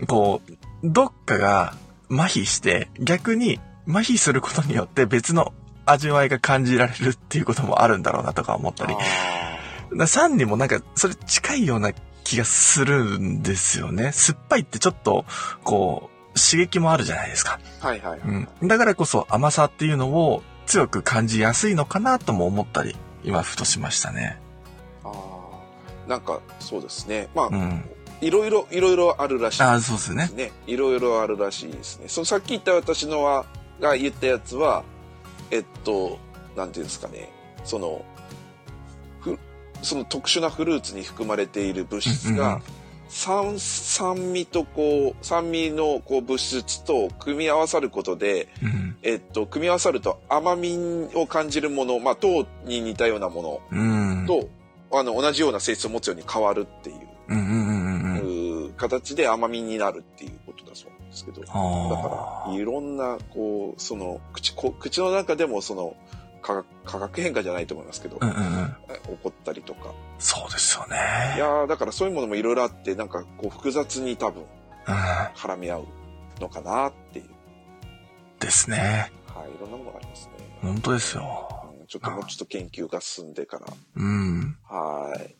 こう、どっかが麻痺して、逆に麻痺することによって別の味わいが感じられるっていうこともあるんだろうなとか思ったり。酸にもなんか、それ近いような気がするんですよね。酸っぱいってちょっと、こう、刺激もあるじゃないですか。はいはい、はい、うん。だからこそ甘さっていうのを強く感じやすいのかなとも思ったり、今ふとしましたね。なんか、そうですね。まあ、うん、いろいろ、いろいろあるらしいね。あそうですね。いろいろあるらしいですね。そのさっき言った私のは、が言ったやつは、えっと、なんていうんですかね。その、ふ、その特殊なフルーツに含まれている物質が、酸、酸味とこう、酸味のこう物質と組み合わさることで、うん、えっと、組み合わさると甘みを感じるもの、まあ、糖に似たようなものと、うん。あの、同じような性質を持つように変わるっていう、形で甘みになるっていうことだそうなんですけど、だから、いろんな、こう、その、口、こ口の中でもその、化学変化じゃないと思いますけど、うんうんうん、起こったりとか。そうですよね。いやだからそういうものもいろいろあって、なんかこう複雑に多分、絡み合うのかなっていう。ですね。はい、いろんなものがありますね。本当ですよ。ちょっともうちょっと研究が進んでから。うん。はい。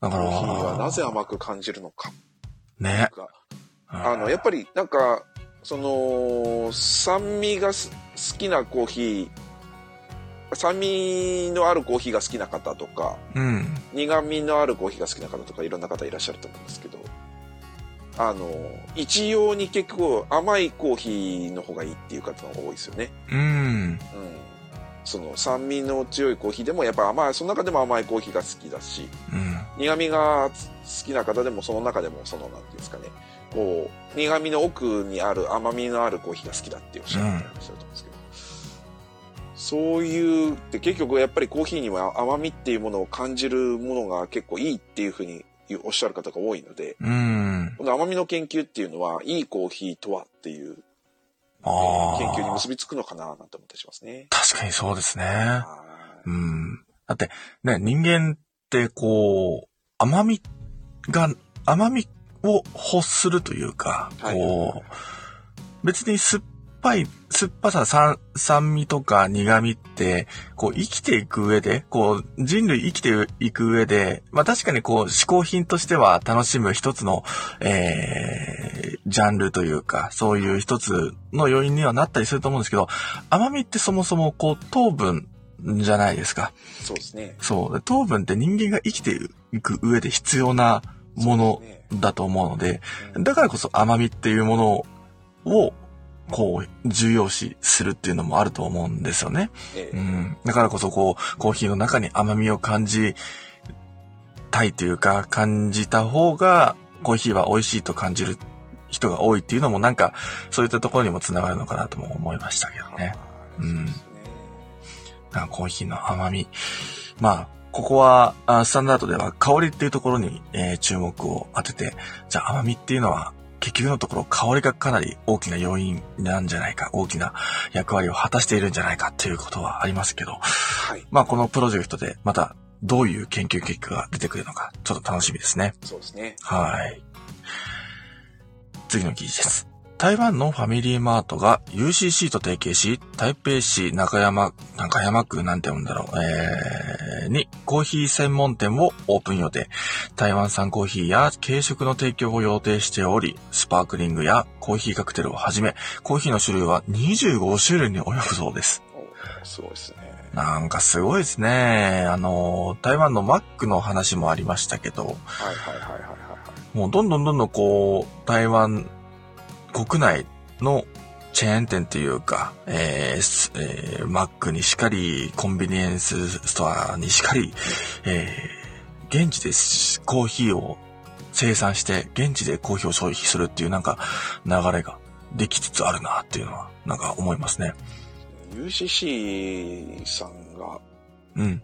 だから。コーヒーはなぜ甘く感じるのか。ね。あの、やっぱりなんか、その、酸味が好きなコーヒー、酸味のあるコーヒーが好きな方とか、うん、苦味のあるコーヒーが好きな方とかいろんな方いらっしゃると思うんですけど、あの、一様に結構甘いコーヒーの方がいいっていう方が多いですよね。うん。うん。その酸味の強いコーヒーでもやっぱ甘いその中でも甘いコーヒーが好きだし、うん、苦味が好きな方でもその中でもそのなんていうんですかねこう苦味の奥にある甘みのあるコーヒーが好きだっておっしゃってらっしゃると思うんですそういうって結局やっぱりコーヒーには甘みっていうものを感じるものが結構いいっていうふうにおっしゃる方が多いので、うん、この甘みの研究っていうのはいいコーヒーとはっていう研究に結びつくのかななんて思ったりしますね。確かにそうですね。うん。だって、ね、人間ってこう、甘みが、甘みを欲するというか、こう、別に酸っぱい、酸っぱさ、酸、酸味とか苦味って、こう生きていく上で、こう人類生きていく上で、まあ確かにこう嗜好品としては楽しむ一つの、えー、ジャンルというか、そういう一つの要因にはなったりすると思うんですけど、甘みってそもそもこう糖分じゃないですか。そうですね。そう。糖分って人間が生きていく上で必要なものだと思うので、だからこそ甘みっていうものをこう、重要視するっていうのもあると思うんですよね。ええ、うん。だからこそ、こう、コーヒーの中に甘みを感じたいというか、感じた方が、コーヒーは美味しいと感じる人が多いっていうのもなんか、そういったところにも繋がるのかなとも思いましたけどね。うん。なんかコーヒーの甘み。まあ、ここは、あスタンダードでは香りっていうところに、えー、注目を当てて、じゃあ甘みっていうのは、結局のところ香りがかなり大きな要因なんじゃないか、大きな役割を果たしているんじゃないかっていうことはありますけど、はい。まあこのプロジェクトでまたどういう研究結果が出てくるのか、ちょっと楽しみですね。そうですね。はい。次の記事です。台湾のファミリーマートが UCC と提携し、台北市中山、中山区なんて読んだろう、えー、にコーヒー専門店をオープン予定。台湾産コーヒーや軽食の提供を予定しており、スパークリングやコーヒーカクテルをはじめ、コーヒーの種類は25種類に及ぶそうです。すごいですね。なんかすごいですね。あの、台湾のマックの話もありましたけど、はいはいはいはい、はい。もうどんどんどんどんこう、台湾国内のチェーン店っていうか、えーえー、マックにしかり、コンビニエンスストアにしかり、えー、現地でコーヒーを生産して、現地でコーヒーを消費するっていうなんか流れができつつあるなっていうのは、なんか思いますね。UCC さんが、うん。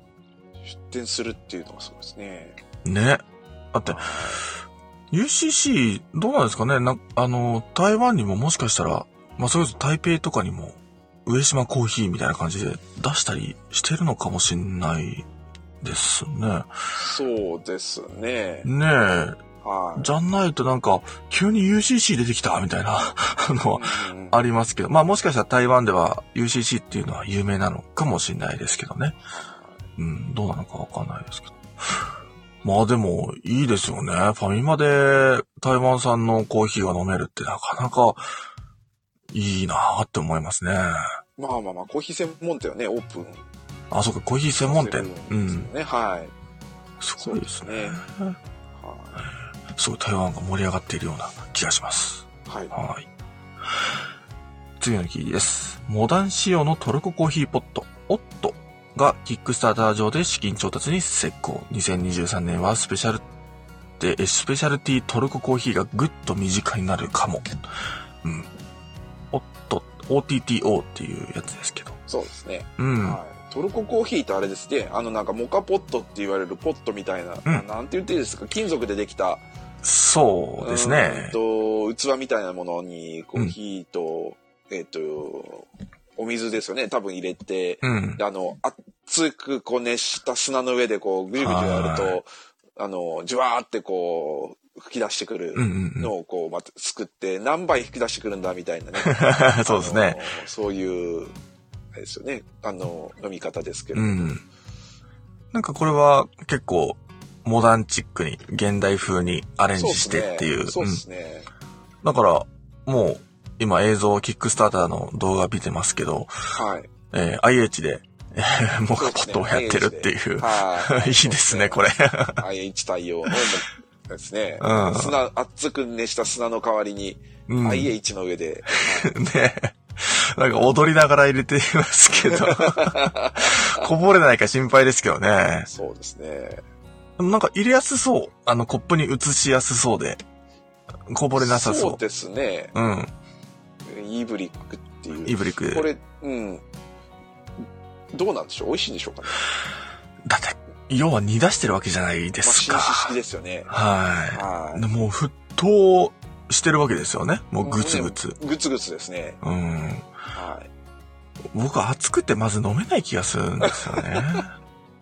出店するっていうのがすごいですね。ね。だって、UCC、どうなんですかね？な、あの、台湾にももしかしたら、まあ、それこそ台北とかにも、上島コーヒーみたいな感じで出したりしてるのかもしんないですね。そうですね。ねえ。はい。じゃないとなんか、急に UCC 出てきたみたいな のはありますけど、まあもしかしたら台湾では UCC っていうのは有名なのかもしれないですけどね。うん、どうなのかわかんないですけど。まあでも、いいですよね。ファミマで台湾産のコーヒーが飲めるってなかなかいいなって思いますね。まあまあまあ、コーヒー専門店はね、オープン。あ、そうか、コーヒー専門店。うん。ね、はい。すごいですね。すはい。すごい台湾が盛り上がっているような気がします。はい。はい。次の記事です。モダン仕様のトルココーヒーポット、オットがキックスターター上で資金調達に成功。2023年はスペシャルで、スペシャルティートルココーヒーがぐっと身近になるかも。うん。おっと、OTTO っていうやつですけど。そうですね。うん。はいトルココーヒーってあれですね、あのなんかモカポットって言われるポットみたいな、うん、なんて言っていいですか、金属でできた。そうですね。と、器みたいなものにコーヒーと、うん、えっ、と、お水ですよね、多分入れて、うん、あの、熱くこう熱した砂の上でこうぐじゅぐじゅやると、あの、じわーってこう、吹き出してくるのをこう、また作って、何倍吹き出してくるんだみたいなね。そうですね。そういう、あれですよね、あの、飲み方ですけど。うん。なんかこれは結構、モダンチックに、現代風にアレンジしてっていう。そうですね。うん、だから、もう、今映像、キックスターターの動画見てますけど、はい。えー、IH で、えー、モカポットをやってるっていう。はい。いいですね、これ。IH 対応のですね。うん。砂、熱く熱した砂の代わりに、うん、IH の上で。ねなんか踊りながら入れていますけどこぼれないか心配ですけどね。そうですね。なんか入れやすそう。あの、コップに移しやすそうで。こぼれなさそう。そうですね。うん。イーブリックっていう。イーブリック。これ、うん。どうなんでしょう？美味しいんでしょうかね？だって、要は煮出してるわけじゃないですか。まあ、式ですよね。はい。はい。もう沸騰してるわけですよね。もうグツグツ。グツグツですね。うん。はい。僕熱くてまず飲めない気がするんですよね。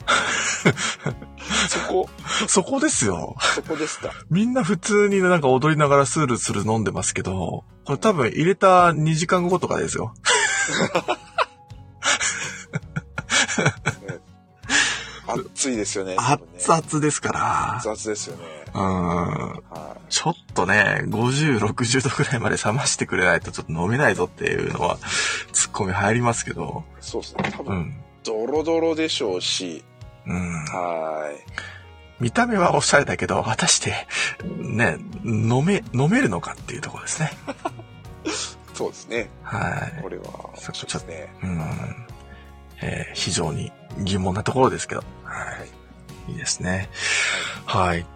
そこ？そこですよ。そこですか。みんな普通になんか踊りながらスールスル飲んでますけど、これ多分入れた2時間後とかですよ。熱いですよね。熱々ですから。熱々ですよね。うん。ちょっとね、50、60度くらいまで冷ましてくれないとちょっと飲めないぞっていうのは、ツッコミ入りますけど。そうですね。多分、うん、ドロドロでしょうし、うん。はい。見た目はおしゃれだけど、果たして、ね、飲め、飲めるのかっていうところですね。そうですね。はい。これは、そちょっとね。うん。えー、非常に疑問なところですけど。はい。いいですね。はい。はい、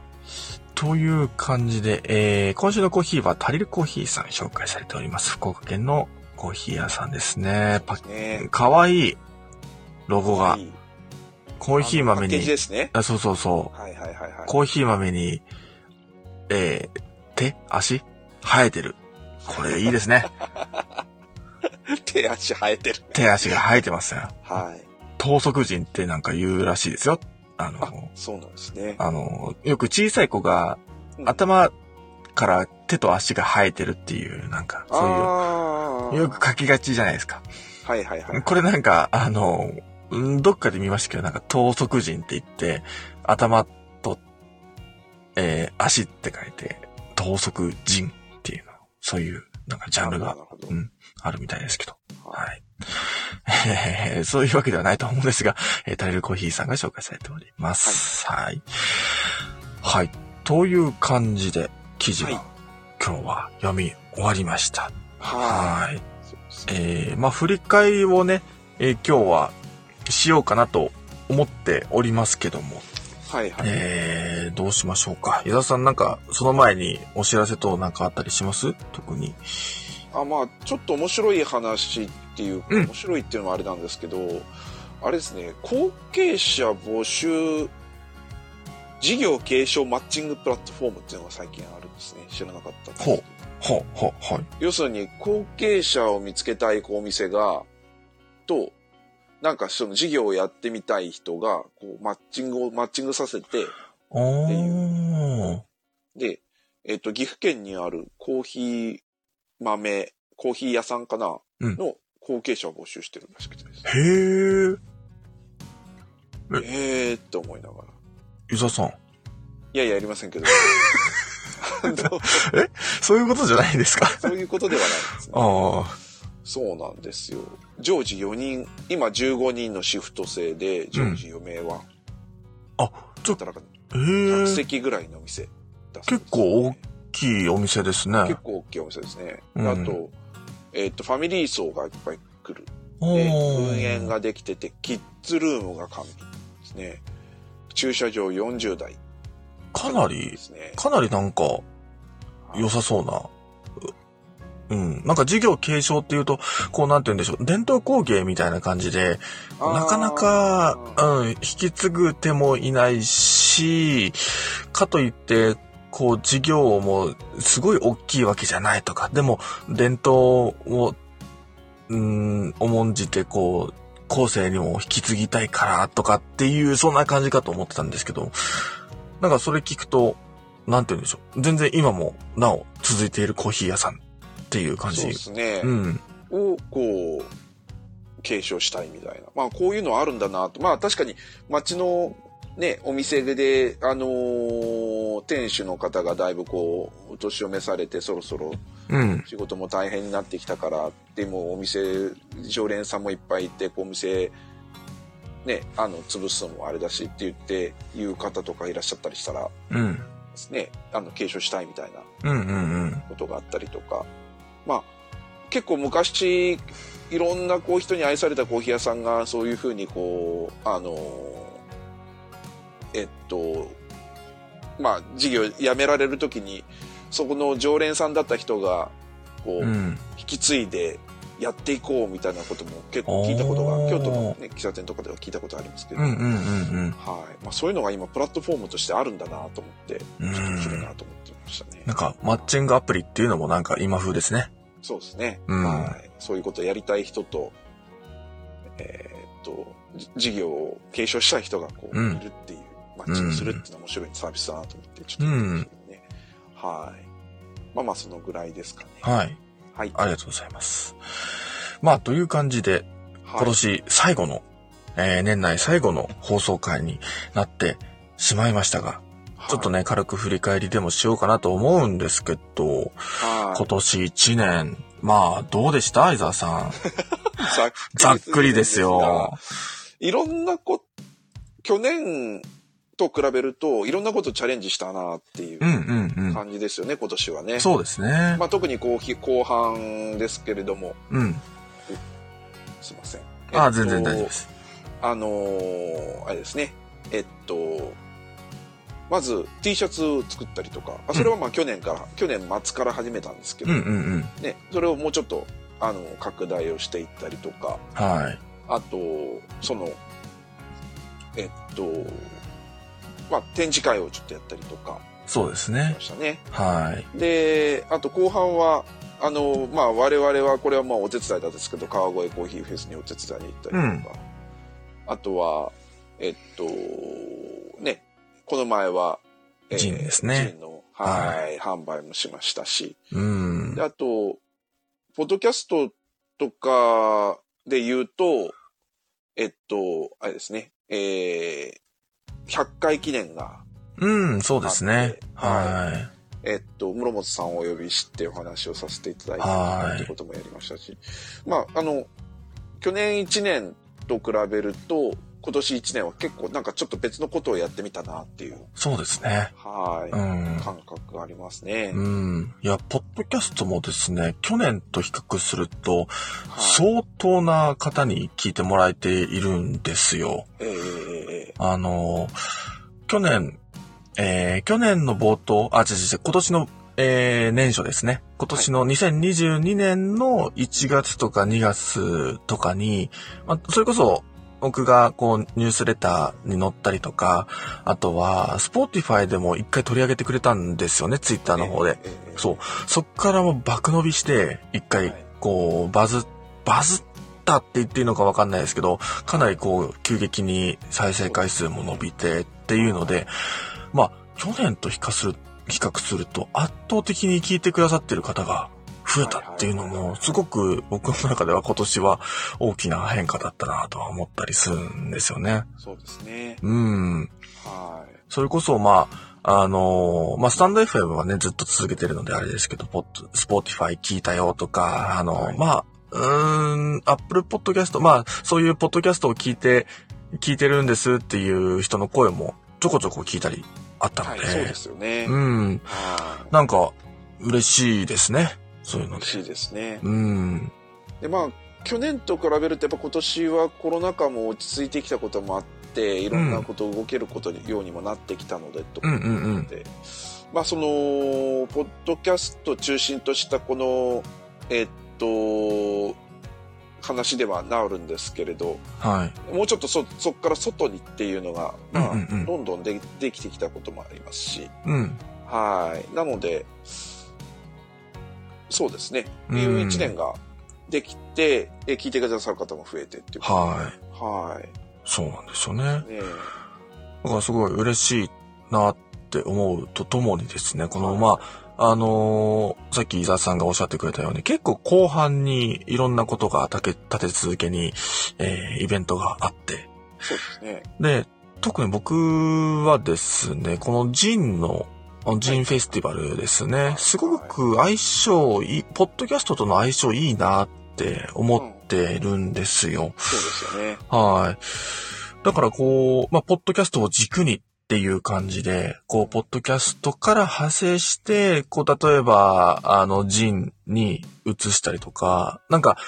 という感じで、えー、今週のコーヒーはタリルコーヒーさん紹介されております。福岡県のコーヒー屋さんですね。パッ、かわいい。ロゴが。いいコーヒー豆に。ですね。あ、そうそうそう。はいはいはいはい。コーヒー豆に、えー、手足？生えてる。これいいですね。手足生えてる、ね。手足が生えてますよ。はい。等速人ってなんか言うらしいですよ。あの、あそうなんですね。あの、よく小さい子が、頭から手と足が生えてるっていう、なんか、そういう、よく書きがちじゃないですか。はいはいはい。これなんか、あの、どっかで見ましたけど、なんか、等速人って言って、頭と、えー、足って書いて、等速人っていうの、そういう、なんかジャンルが、うん、あるみたいですけど。はい。えー、そういうわけではないと思うんですが、えー、タイルコーヒーさんが紹介されております。はい。はい。はい、という感じで、記事は、はい、今日は読み終わりました。はい。はいえー、まあ、振り返りをね、えー、今日はしようかなと思っておりますけども。はいはい。えー、どうしましょうか。伊沢さんなんか、その前にお知らせとなんかあったりします？特に。あ、まあ、ちょっと面白い話っていう、うん、面白いっていうのもあれなんですけど、あれですね、後継者募集、事業継承マッチングプラットフォームっていうのが最近あるんですね。知らなかったですほう。ほう、ほう、はい。要するに、後継者を見つけたいお店が、と、なんかその事業をやってみたい人が、こう、マッチングを、マッチングさせて、っていう。で、えっ、ー、と、岐阜県にあるコーヒー豆、コーヒー屋さんかな、うん、の後継者を募集してるらしくてですね。へえ。ええって思いながら。伊沢さん。いやいや、やりませんけど。え？そういうことじゃないですかそういうことではないですね。ああ。そうなんですよ。常時4人、今15人のシフト制で、常時4名は。うん、あ、ちょっと、100席ぐらいのお店ね、結構大きいお店ですね。結構大きいお店ですね。うん、あと、えっ、ー、と、ファミリー層がいっぱい来る。で、運営ができてて、キッズルームが完備ですね。駐車場40台。かなり、ね、かなりなんか、良さそうな。うん。なんか事業継承っていうと、こうなんて言うんでしょう。伝統工芸みたいな感じで、なかなか、うん、引き継ぐ手もいないし、かといって、こう事業もすごい大きいわけじゃないとか、でも伝統を、うん、重んじてこう、後世にも引き継ぎたいからとかっていう、そんな感じかと思ってたんですけど、なんかそれ聞くと、なんて言うんでしょう。全然今もなお続いているコーヒー屋さんっていう感じ。そうですね。うん。を、こう、継承したいみたいな。まあこういうのあるんだなと。まあ確かに街のね、お店で、あのー、店主の方がだいぶこう、お年を召されてそろそろ仕事も大変になってきたから、うん、でもお店、常連さんもいっぱいいて、こうお店、ね、あの、潰すのもあれだしって言って、言う方とかいらっしゃったりしたら、うん。ですね、あの、継承したいみたいな、ことがあったりとか、まあ、結構昔、いろんなこう人に愛されたコーヒー屋さんがそういうふうにこう、あのえっと、まあ、事業辞められるときに、そこの常連さんだった人が、こう、うん、引き継いでやっていこうみたいなことも結構聞いたことが、京都の、ね、喫茶店とかでは聞いたことありますけど、うんうんうんうん、はい。まあ、そういうのが今、プラットフォームとしてあるんだなと思って、ちょっと面白いなと思ってましたね。なんか、マッチングアプリっていうのもなんか今風ですね。そうですね。うん、はい。そういうことをやりたい人と、えー、っと、事業を継承したい人がこう、いるっていうマッチングするっていうのは面白いサービスだなと思って、ちょっと思うんですけどね。はい。まあまあ、そのぐらいですかね。はい。はい。ありがとうございます。まあ、という感じで、今年最後の、えー、年内最後の放送回になってしまいましたが、ちょっとね、軽く振り返りでもしようかなと思うんですけど、今年1年、まあ、どうでした？相沢さん。ざっくりですよ。いろんなこ、去年と比べると、いろんなことチャレンジしたなっていう感じですよね、今年はね。そうですね。まあ、特に後後半ですけれども。うん。すいません。あ、全然大丈夫です。あのー、あれですね。えっと、まず T シャツを作ったりとか、あそれはまあ去年から、うん、去年末から始めたんですけど、うんうんうん、ね、それをもうちょっと、あの、拡大をしていったりとか、はい。あと、その、えっと、まあ、展示会をちょっとやったりとか、そうですね。ましたね。はい。で、あと後半は、あの、まあ、我々は、これはまあお手伝いなんですけど、川越コーヒーフェスにお手伝いに行ったりとか、うん、あとは、えっと、ね、この前は、えー、ジンですね。ジンの、はい、はい、販売もしましたし、うん。で、あと、ポッドキャストとかで言うと、えっと、あれですね、えー、100回記念が。うん、そうですね。はい。えっと、室本さんをお呼びしてお話をさせていただいたってこともやりましたし、まあ、あの、去年1年と比べると、今年1年は結構なんかちょっと別のことをやってみたなっていう。そうですね。はい。うん。感覚がありますね。うん。いや、ポッドキャストもですね、去年と比較すると、相当な方に聞いてもらえているんですよ。ええー、あの、去年、えー、去年の冒頭、あ、違う違う、今年の、えー、年初ですね。今年の2022年の1月とか2月とかに、まあ、それこそ、僕がこうニュースレターに載ったりとか、あとは、スポーティファイでも一回取り上げてくれたんですよね、ツイッターの方で。そう。そっからもう爆伸びして、一回、こう、バズ、バズったって言っていいのかわかんないですけど、かなりこう、急激に再生回数も伸びてっていうので、まあ、去年と比較する、比較すると圧倒的に聞いてくださってる方が増えたっていうのも、すごく僕の中では今年は大きな変化だったなとは思ったりするんですよね。そうですね。うん。はい。それこそ、まあ、あのー、まあ、スタンド FM はね、ずっと続けてるのであれですけど、ポッド、スポーティファイ聞いたよとか、あのーはい、まあ、うーん、アップルポッドキャスト、まあ、そういうポッドキャストを聞いて、聞いてるんですっていう人の声もちょこちょこ聞いたりあったので。はい、そうですよね。うん。なんか、嬉しいですね。そういうの嬉しいですね。うん。で、まあ、去年と比べるとやっぱ今年はコロナ禍も落ち着いてきたこともあって、いろんなことを動けることようにもなってきたので、とうんうんうん、まあその、ポッドキャスト中心としたこの、えっと、話ではなるんですけれど、はい、もうちょっとそ、そこから外にっていうのが、まあ、うんうんうん、どんどんでできてきたこともありますし、うん、はい。なので、そうですね。いう一年ができて、え聞いてくださる方も増えてっていうはい。はい。そうなんですよね。ねだからすごい嬉しいなって思うとともにですね、この、はい、まあ、あのー、さっき伊沢さんがおっしゃってくれたように、結構後半にいろんなことが立て続けに、えー、イベントがあって。そうですね。で、特に僕はですね、このジンのジンフェスティバルですね。すごく相性いい、ポッドキャストとの相性いいなって思ってるんですよ。そうですよね。はい。だからこう、まあ、ポッドキャストを軸にっていう感じで、こう、ポッドキャストから派生して、こう、例えば、あの、ジンに移したりとか、なんか、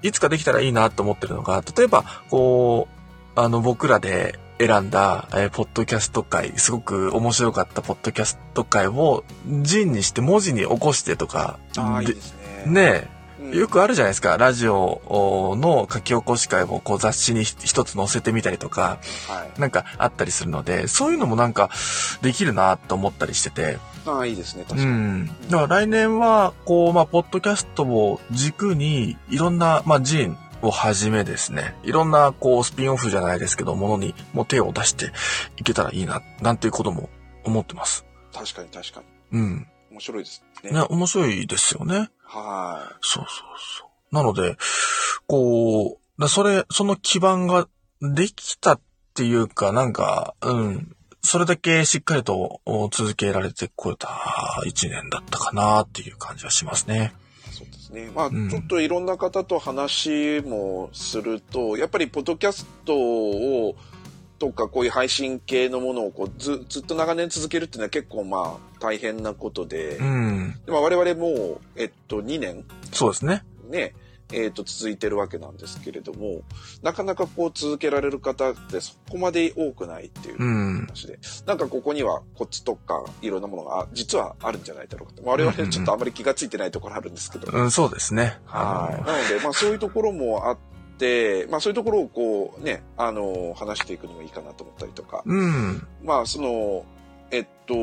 いつかできたらいいなと思ってるのが、例えば、こう、あの、僕らで、選んだ、えー、ポッドキャスト会、すごく面白かったポッドキャスト会を、ジンにして文字に起こしてとか。ああ、いいですね。ねえ、よくあるじゃないですか。ラジオの書き起こし会もこう雑誌に一つ載せてみたりとか、はい、なんかあったりするので、そういうのもなんかできるなと思ったりしてて。ああ、いいですね、確かに。うん。だから来年は、こう、まあ、ポッドキャストを軸に、いろんな、まあ、ジン、をはじめですね、いろんなこうスピンオフじゃないですけど、ものにもう手を出していけたらいいな、なんていうことも思ってます。確かに確かに。うん。面白いですね。ね、面白いですよね。はい。そうそうそう。なので、こう、それ、その基盤ができたっていうか、なんか、うん、それだけしっかりと続けられてこれた一年だったかなっていう感じはしますね。ですね。まあ、ちょっといろんな方と話もすると、やっぱりポッドキャストを、とかこういう配信系のものをこうずずっと長年続けるっていうのは結構まあ大変なことで、うん、で我々もう、えっと、2年そうですね。ね、えっ、と、続いてるわけなんですけれども、なかなかこう続けられる方ってそこまで多くないっていう話で、うん、なんかここにはコツとかいろんなものが実はあるんじゃないだろうかと。我々ちょっとあまり気がついてないところあるんですけど。うん、うん、そうですね。はい。なので、まあそういうところもあって、まあそういうところをこうね、あの、話していくのもいいかなと思ったりとか。うん。まあその、えっと、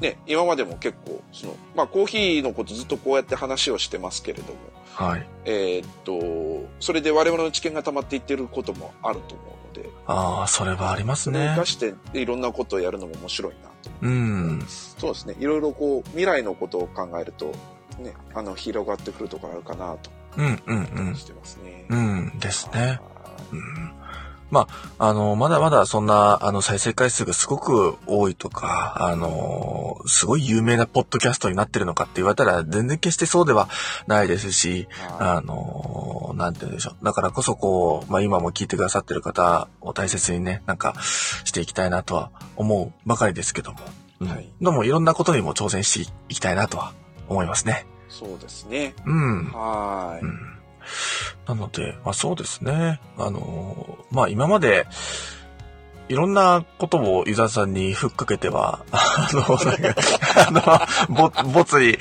ね、今までも結構、その、まあコーヒーのことずっとこうやって話をしてますけれども、はい。えっと、それで我々の知見が溜まっていってることもあると思うので。ああ、それはありますね。生かしていろんなことをやるのも面白いなと。うん。そうですね。いろいろこう、未来のことを考えると、ね、あの、広がってくるところあるかなと。うんうんうん。してますね。うんですね。うん。まあ、あの、まだまだそんな、あの、再生回数がすごく多いとか、あの、すごい有名なポッドキャストになってるのかって言われたら、全然決してそうではないですし、あの、なんて言うんでしょう。だからこそこう、まあ今も聞いてくださってる方を大切にね、なんか、していきたいなとは思うばかりですけども。うん。はい、でもいろんなことにも挑戦していきたいなとは思いますね。そうですね。うん。はい。うんなので、まあそうですね。あの、まあ今まで、いろんなことをユザさんにふっかけては、あの、なんか、あの、ぼ、ぼつに、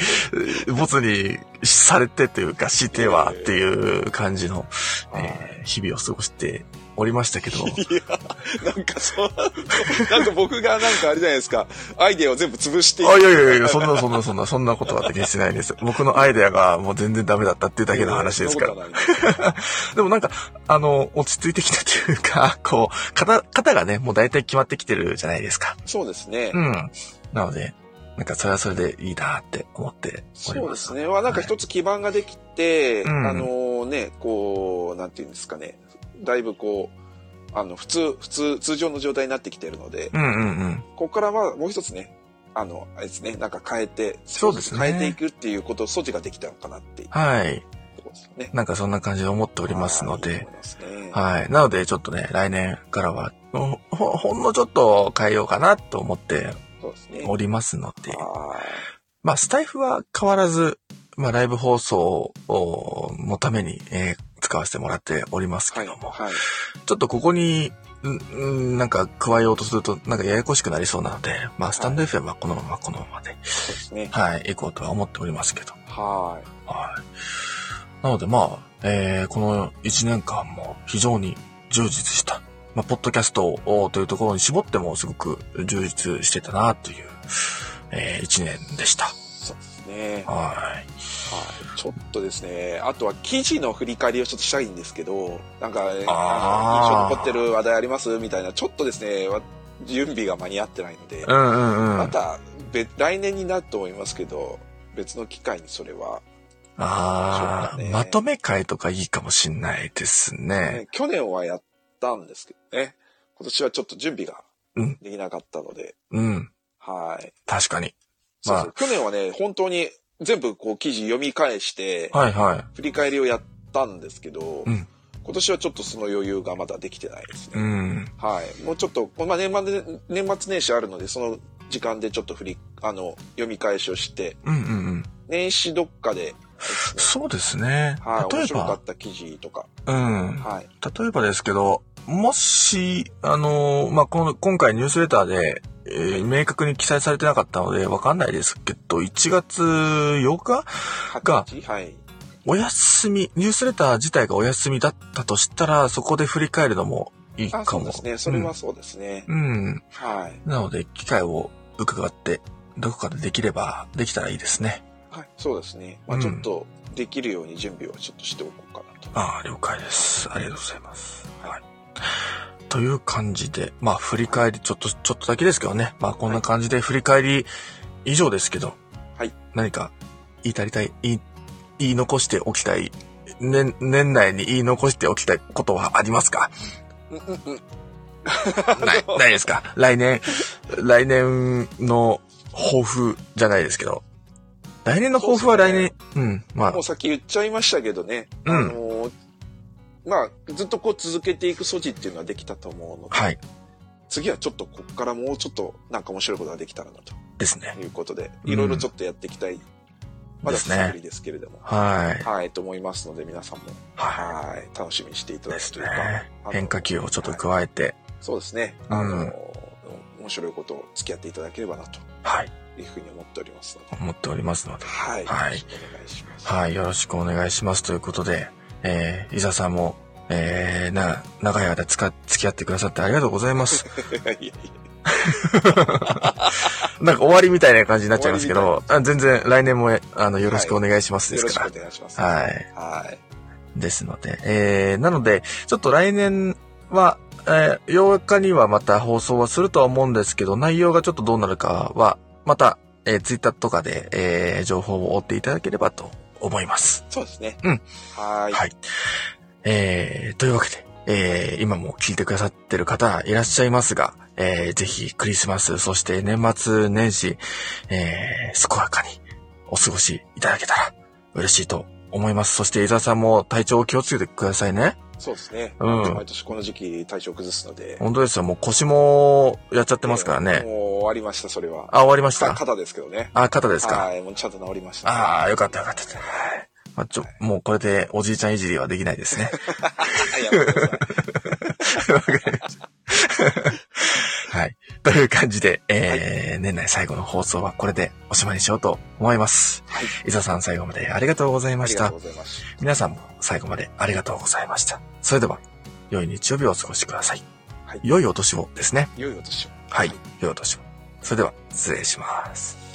ぼつにされてというか、してはっていう感じの、えー、日々を過ごしておりましたけど。いや、なんかそう、なんか僕がなんかあれじゃないですか、アイデアを全部潰してあ、いやいやいや、そんなそんなそんな、そんなことは決してないです。僕のアイデアがもう全然ダメだったっていうだけの話ですから。でもなんか、あの、落ち着いてきたというか、こう、型、型がね、もう大体決まってきてるじゃないですか。そうですね。うん。なので、なんかそれはそれでいいなって思って。そうですね。はなんか一つ基盤ができて、はい、あのね、こう、なんていうんですかね。だいぶこう、あの、普通、普通、通常の状態になってきてるので、うんうんうん、ここからはもう一つね、あの、あれですね、なんか変えて、そうですね。変えていくっていうこと、措置ができたのかなっていう。はい。ね、なんかそんな感じで思っておりますので、ね、はい。なので、ちょっとね、来年からはほ、ほんのちょっと変えようかなと思っておりますので、でね、まあ、スタイフは変わらず、まあ、ライブ放送のために、えー、使わせてもらっておりますけども、はいはい、ちょっとここに、んなんか加えようとすると、なんかややこしくなりそうなので、まあ、スタンド FM はこのままこのままで、そうですね。はい、行こうとは思っておりますけど。はい。はい。なので、まあ、えー、この1年間も非常に充実した、まあ、ポッドキャストをというところに絞ってもすごく充実してたなという、えー、1年でした。そうですね。はい。はい、ちょっとですね、あとは記事の振り返りをちょっとしたいんですけど、なんか、ね、あの、印象残ってる話題ありますみたいな、ちょっとですね、準備が間に合ってないので、うんうんうん、また、来年になると思いますけど、別の機会にそれは、ああ、ね、まとめ会とかいいかもしんないですね、ね、去年はやったんですけどね。今年はちょっと準備ができなかったので。うん。はい。確かに。まあ、そうそう去年はね、本当に全部こう記事読み返して、はいはい。振り返りをやったんですけど、うん、今年はちょっとその余裕がまだできてないですね。うん、はい。もうちょっと、まあ年末年末年始あるので、その時間でちょっと振り、あの、読み返しをして、うんうんうん、年始どっかで、ね、そうですね。はい。面白かった記事とか。うん。はい。例えばですけど、もし、あのまあ、この、今回ニュースレターで、えー、明確に記載されてなかったので、わかんないですけど、1月8日が、はい、お休み、ニュースレター自体がお休みだったとしたら、そこで振り返るのもいいかも。そうですね。それはそうですね。うん。はい。なので、機会を伺って、どこかでできれば、できたらいいですね。はい、そうですね。まあちょっと、できるように準備をちょっとしておこうかなと。ああ、了解です。ありがとうございます。はい。という感じで、まあ振り返り、ちょっと、ちょっとだけですけどね。まあこんな感じで振り返り以上ですけど。はい。何か言い足りたい、言い、言い残しておきたい、年、年内に言い残しておきたいことはありますか？ない、ないですか？来年、来年の抱負じゃないですけど。来年の抱負は来年、うね、うん、まあ。もうさっき言っちゃいましたけどね。うん。あのーまあ、ずっとこう続けていく素地っていうのはできたと思うので、はい。次はちょっとここからもうちょっとなんか面白いことができたらなと。ですね。いうことで、いろいろちょっとやっていきたいまだ久しぶりですけれども。はい。はい、と思いますので、皆さんも、はい、楽しみにしていただくというか。ね、変化球をちょっと加えて。はい、そうですね。あの、うん、面白いことを付き合っていただければなと。はい。いうふうに思っておりますので。思っておりますので。はい。はい。よろしくお願いします。はい。よろしくお願いします。ということで、えー、伊沢さんも、えー、な、長い間つか、付き合ってくださってありがとうございます。いやいやなんか終わりみたいな感じになっちゃいますけど、あ全然来年もあのよろしくお願いしますですから。はい、よろしくお願いします。はい。はい。ですので、えー、なので、ちょっと来年は、えー、8日にはまた放送はするとは思うんですけど、内容がちょっとどうなるかは、また、えー、ツイッターとかで、えー、情報を追っていただければと思います。そうですね。うん。はい。はい。えー、というわけで、えー、今も聞いてくださってる方いらっしゃいますが、えー、ぜひクリスマス、そして年末年始、えー、健やかにお過ごしいただけたら嬉しいと思います。そして伊沢さんも体調を気をつけてくださいね。そうですね。うん。毎年この時期体調崩すので。本当ですよ。もう腰もやっちゃってますからね。もう終わりました、それは。あ、終わりました？肩ですけどね。あ、肩ですか。はい、もうちゃんと治りました、ね、ああ、よかったよかった。はい。まあ、ちょ、もうこれでおじいちゃんいじりはできないですね。はい。という感じで、えー、はい、年内最後の放送はこれでおしまいにしようと思います。はい。伊沢さん最後までありがとうございました。ありがとうございます。皆さんも最後までありがとうございました。それでは、良い日曜日をお過ごしください。はい。良いお年をですね。良いお年を。はい。良いお年を。それでは、失礼します。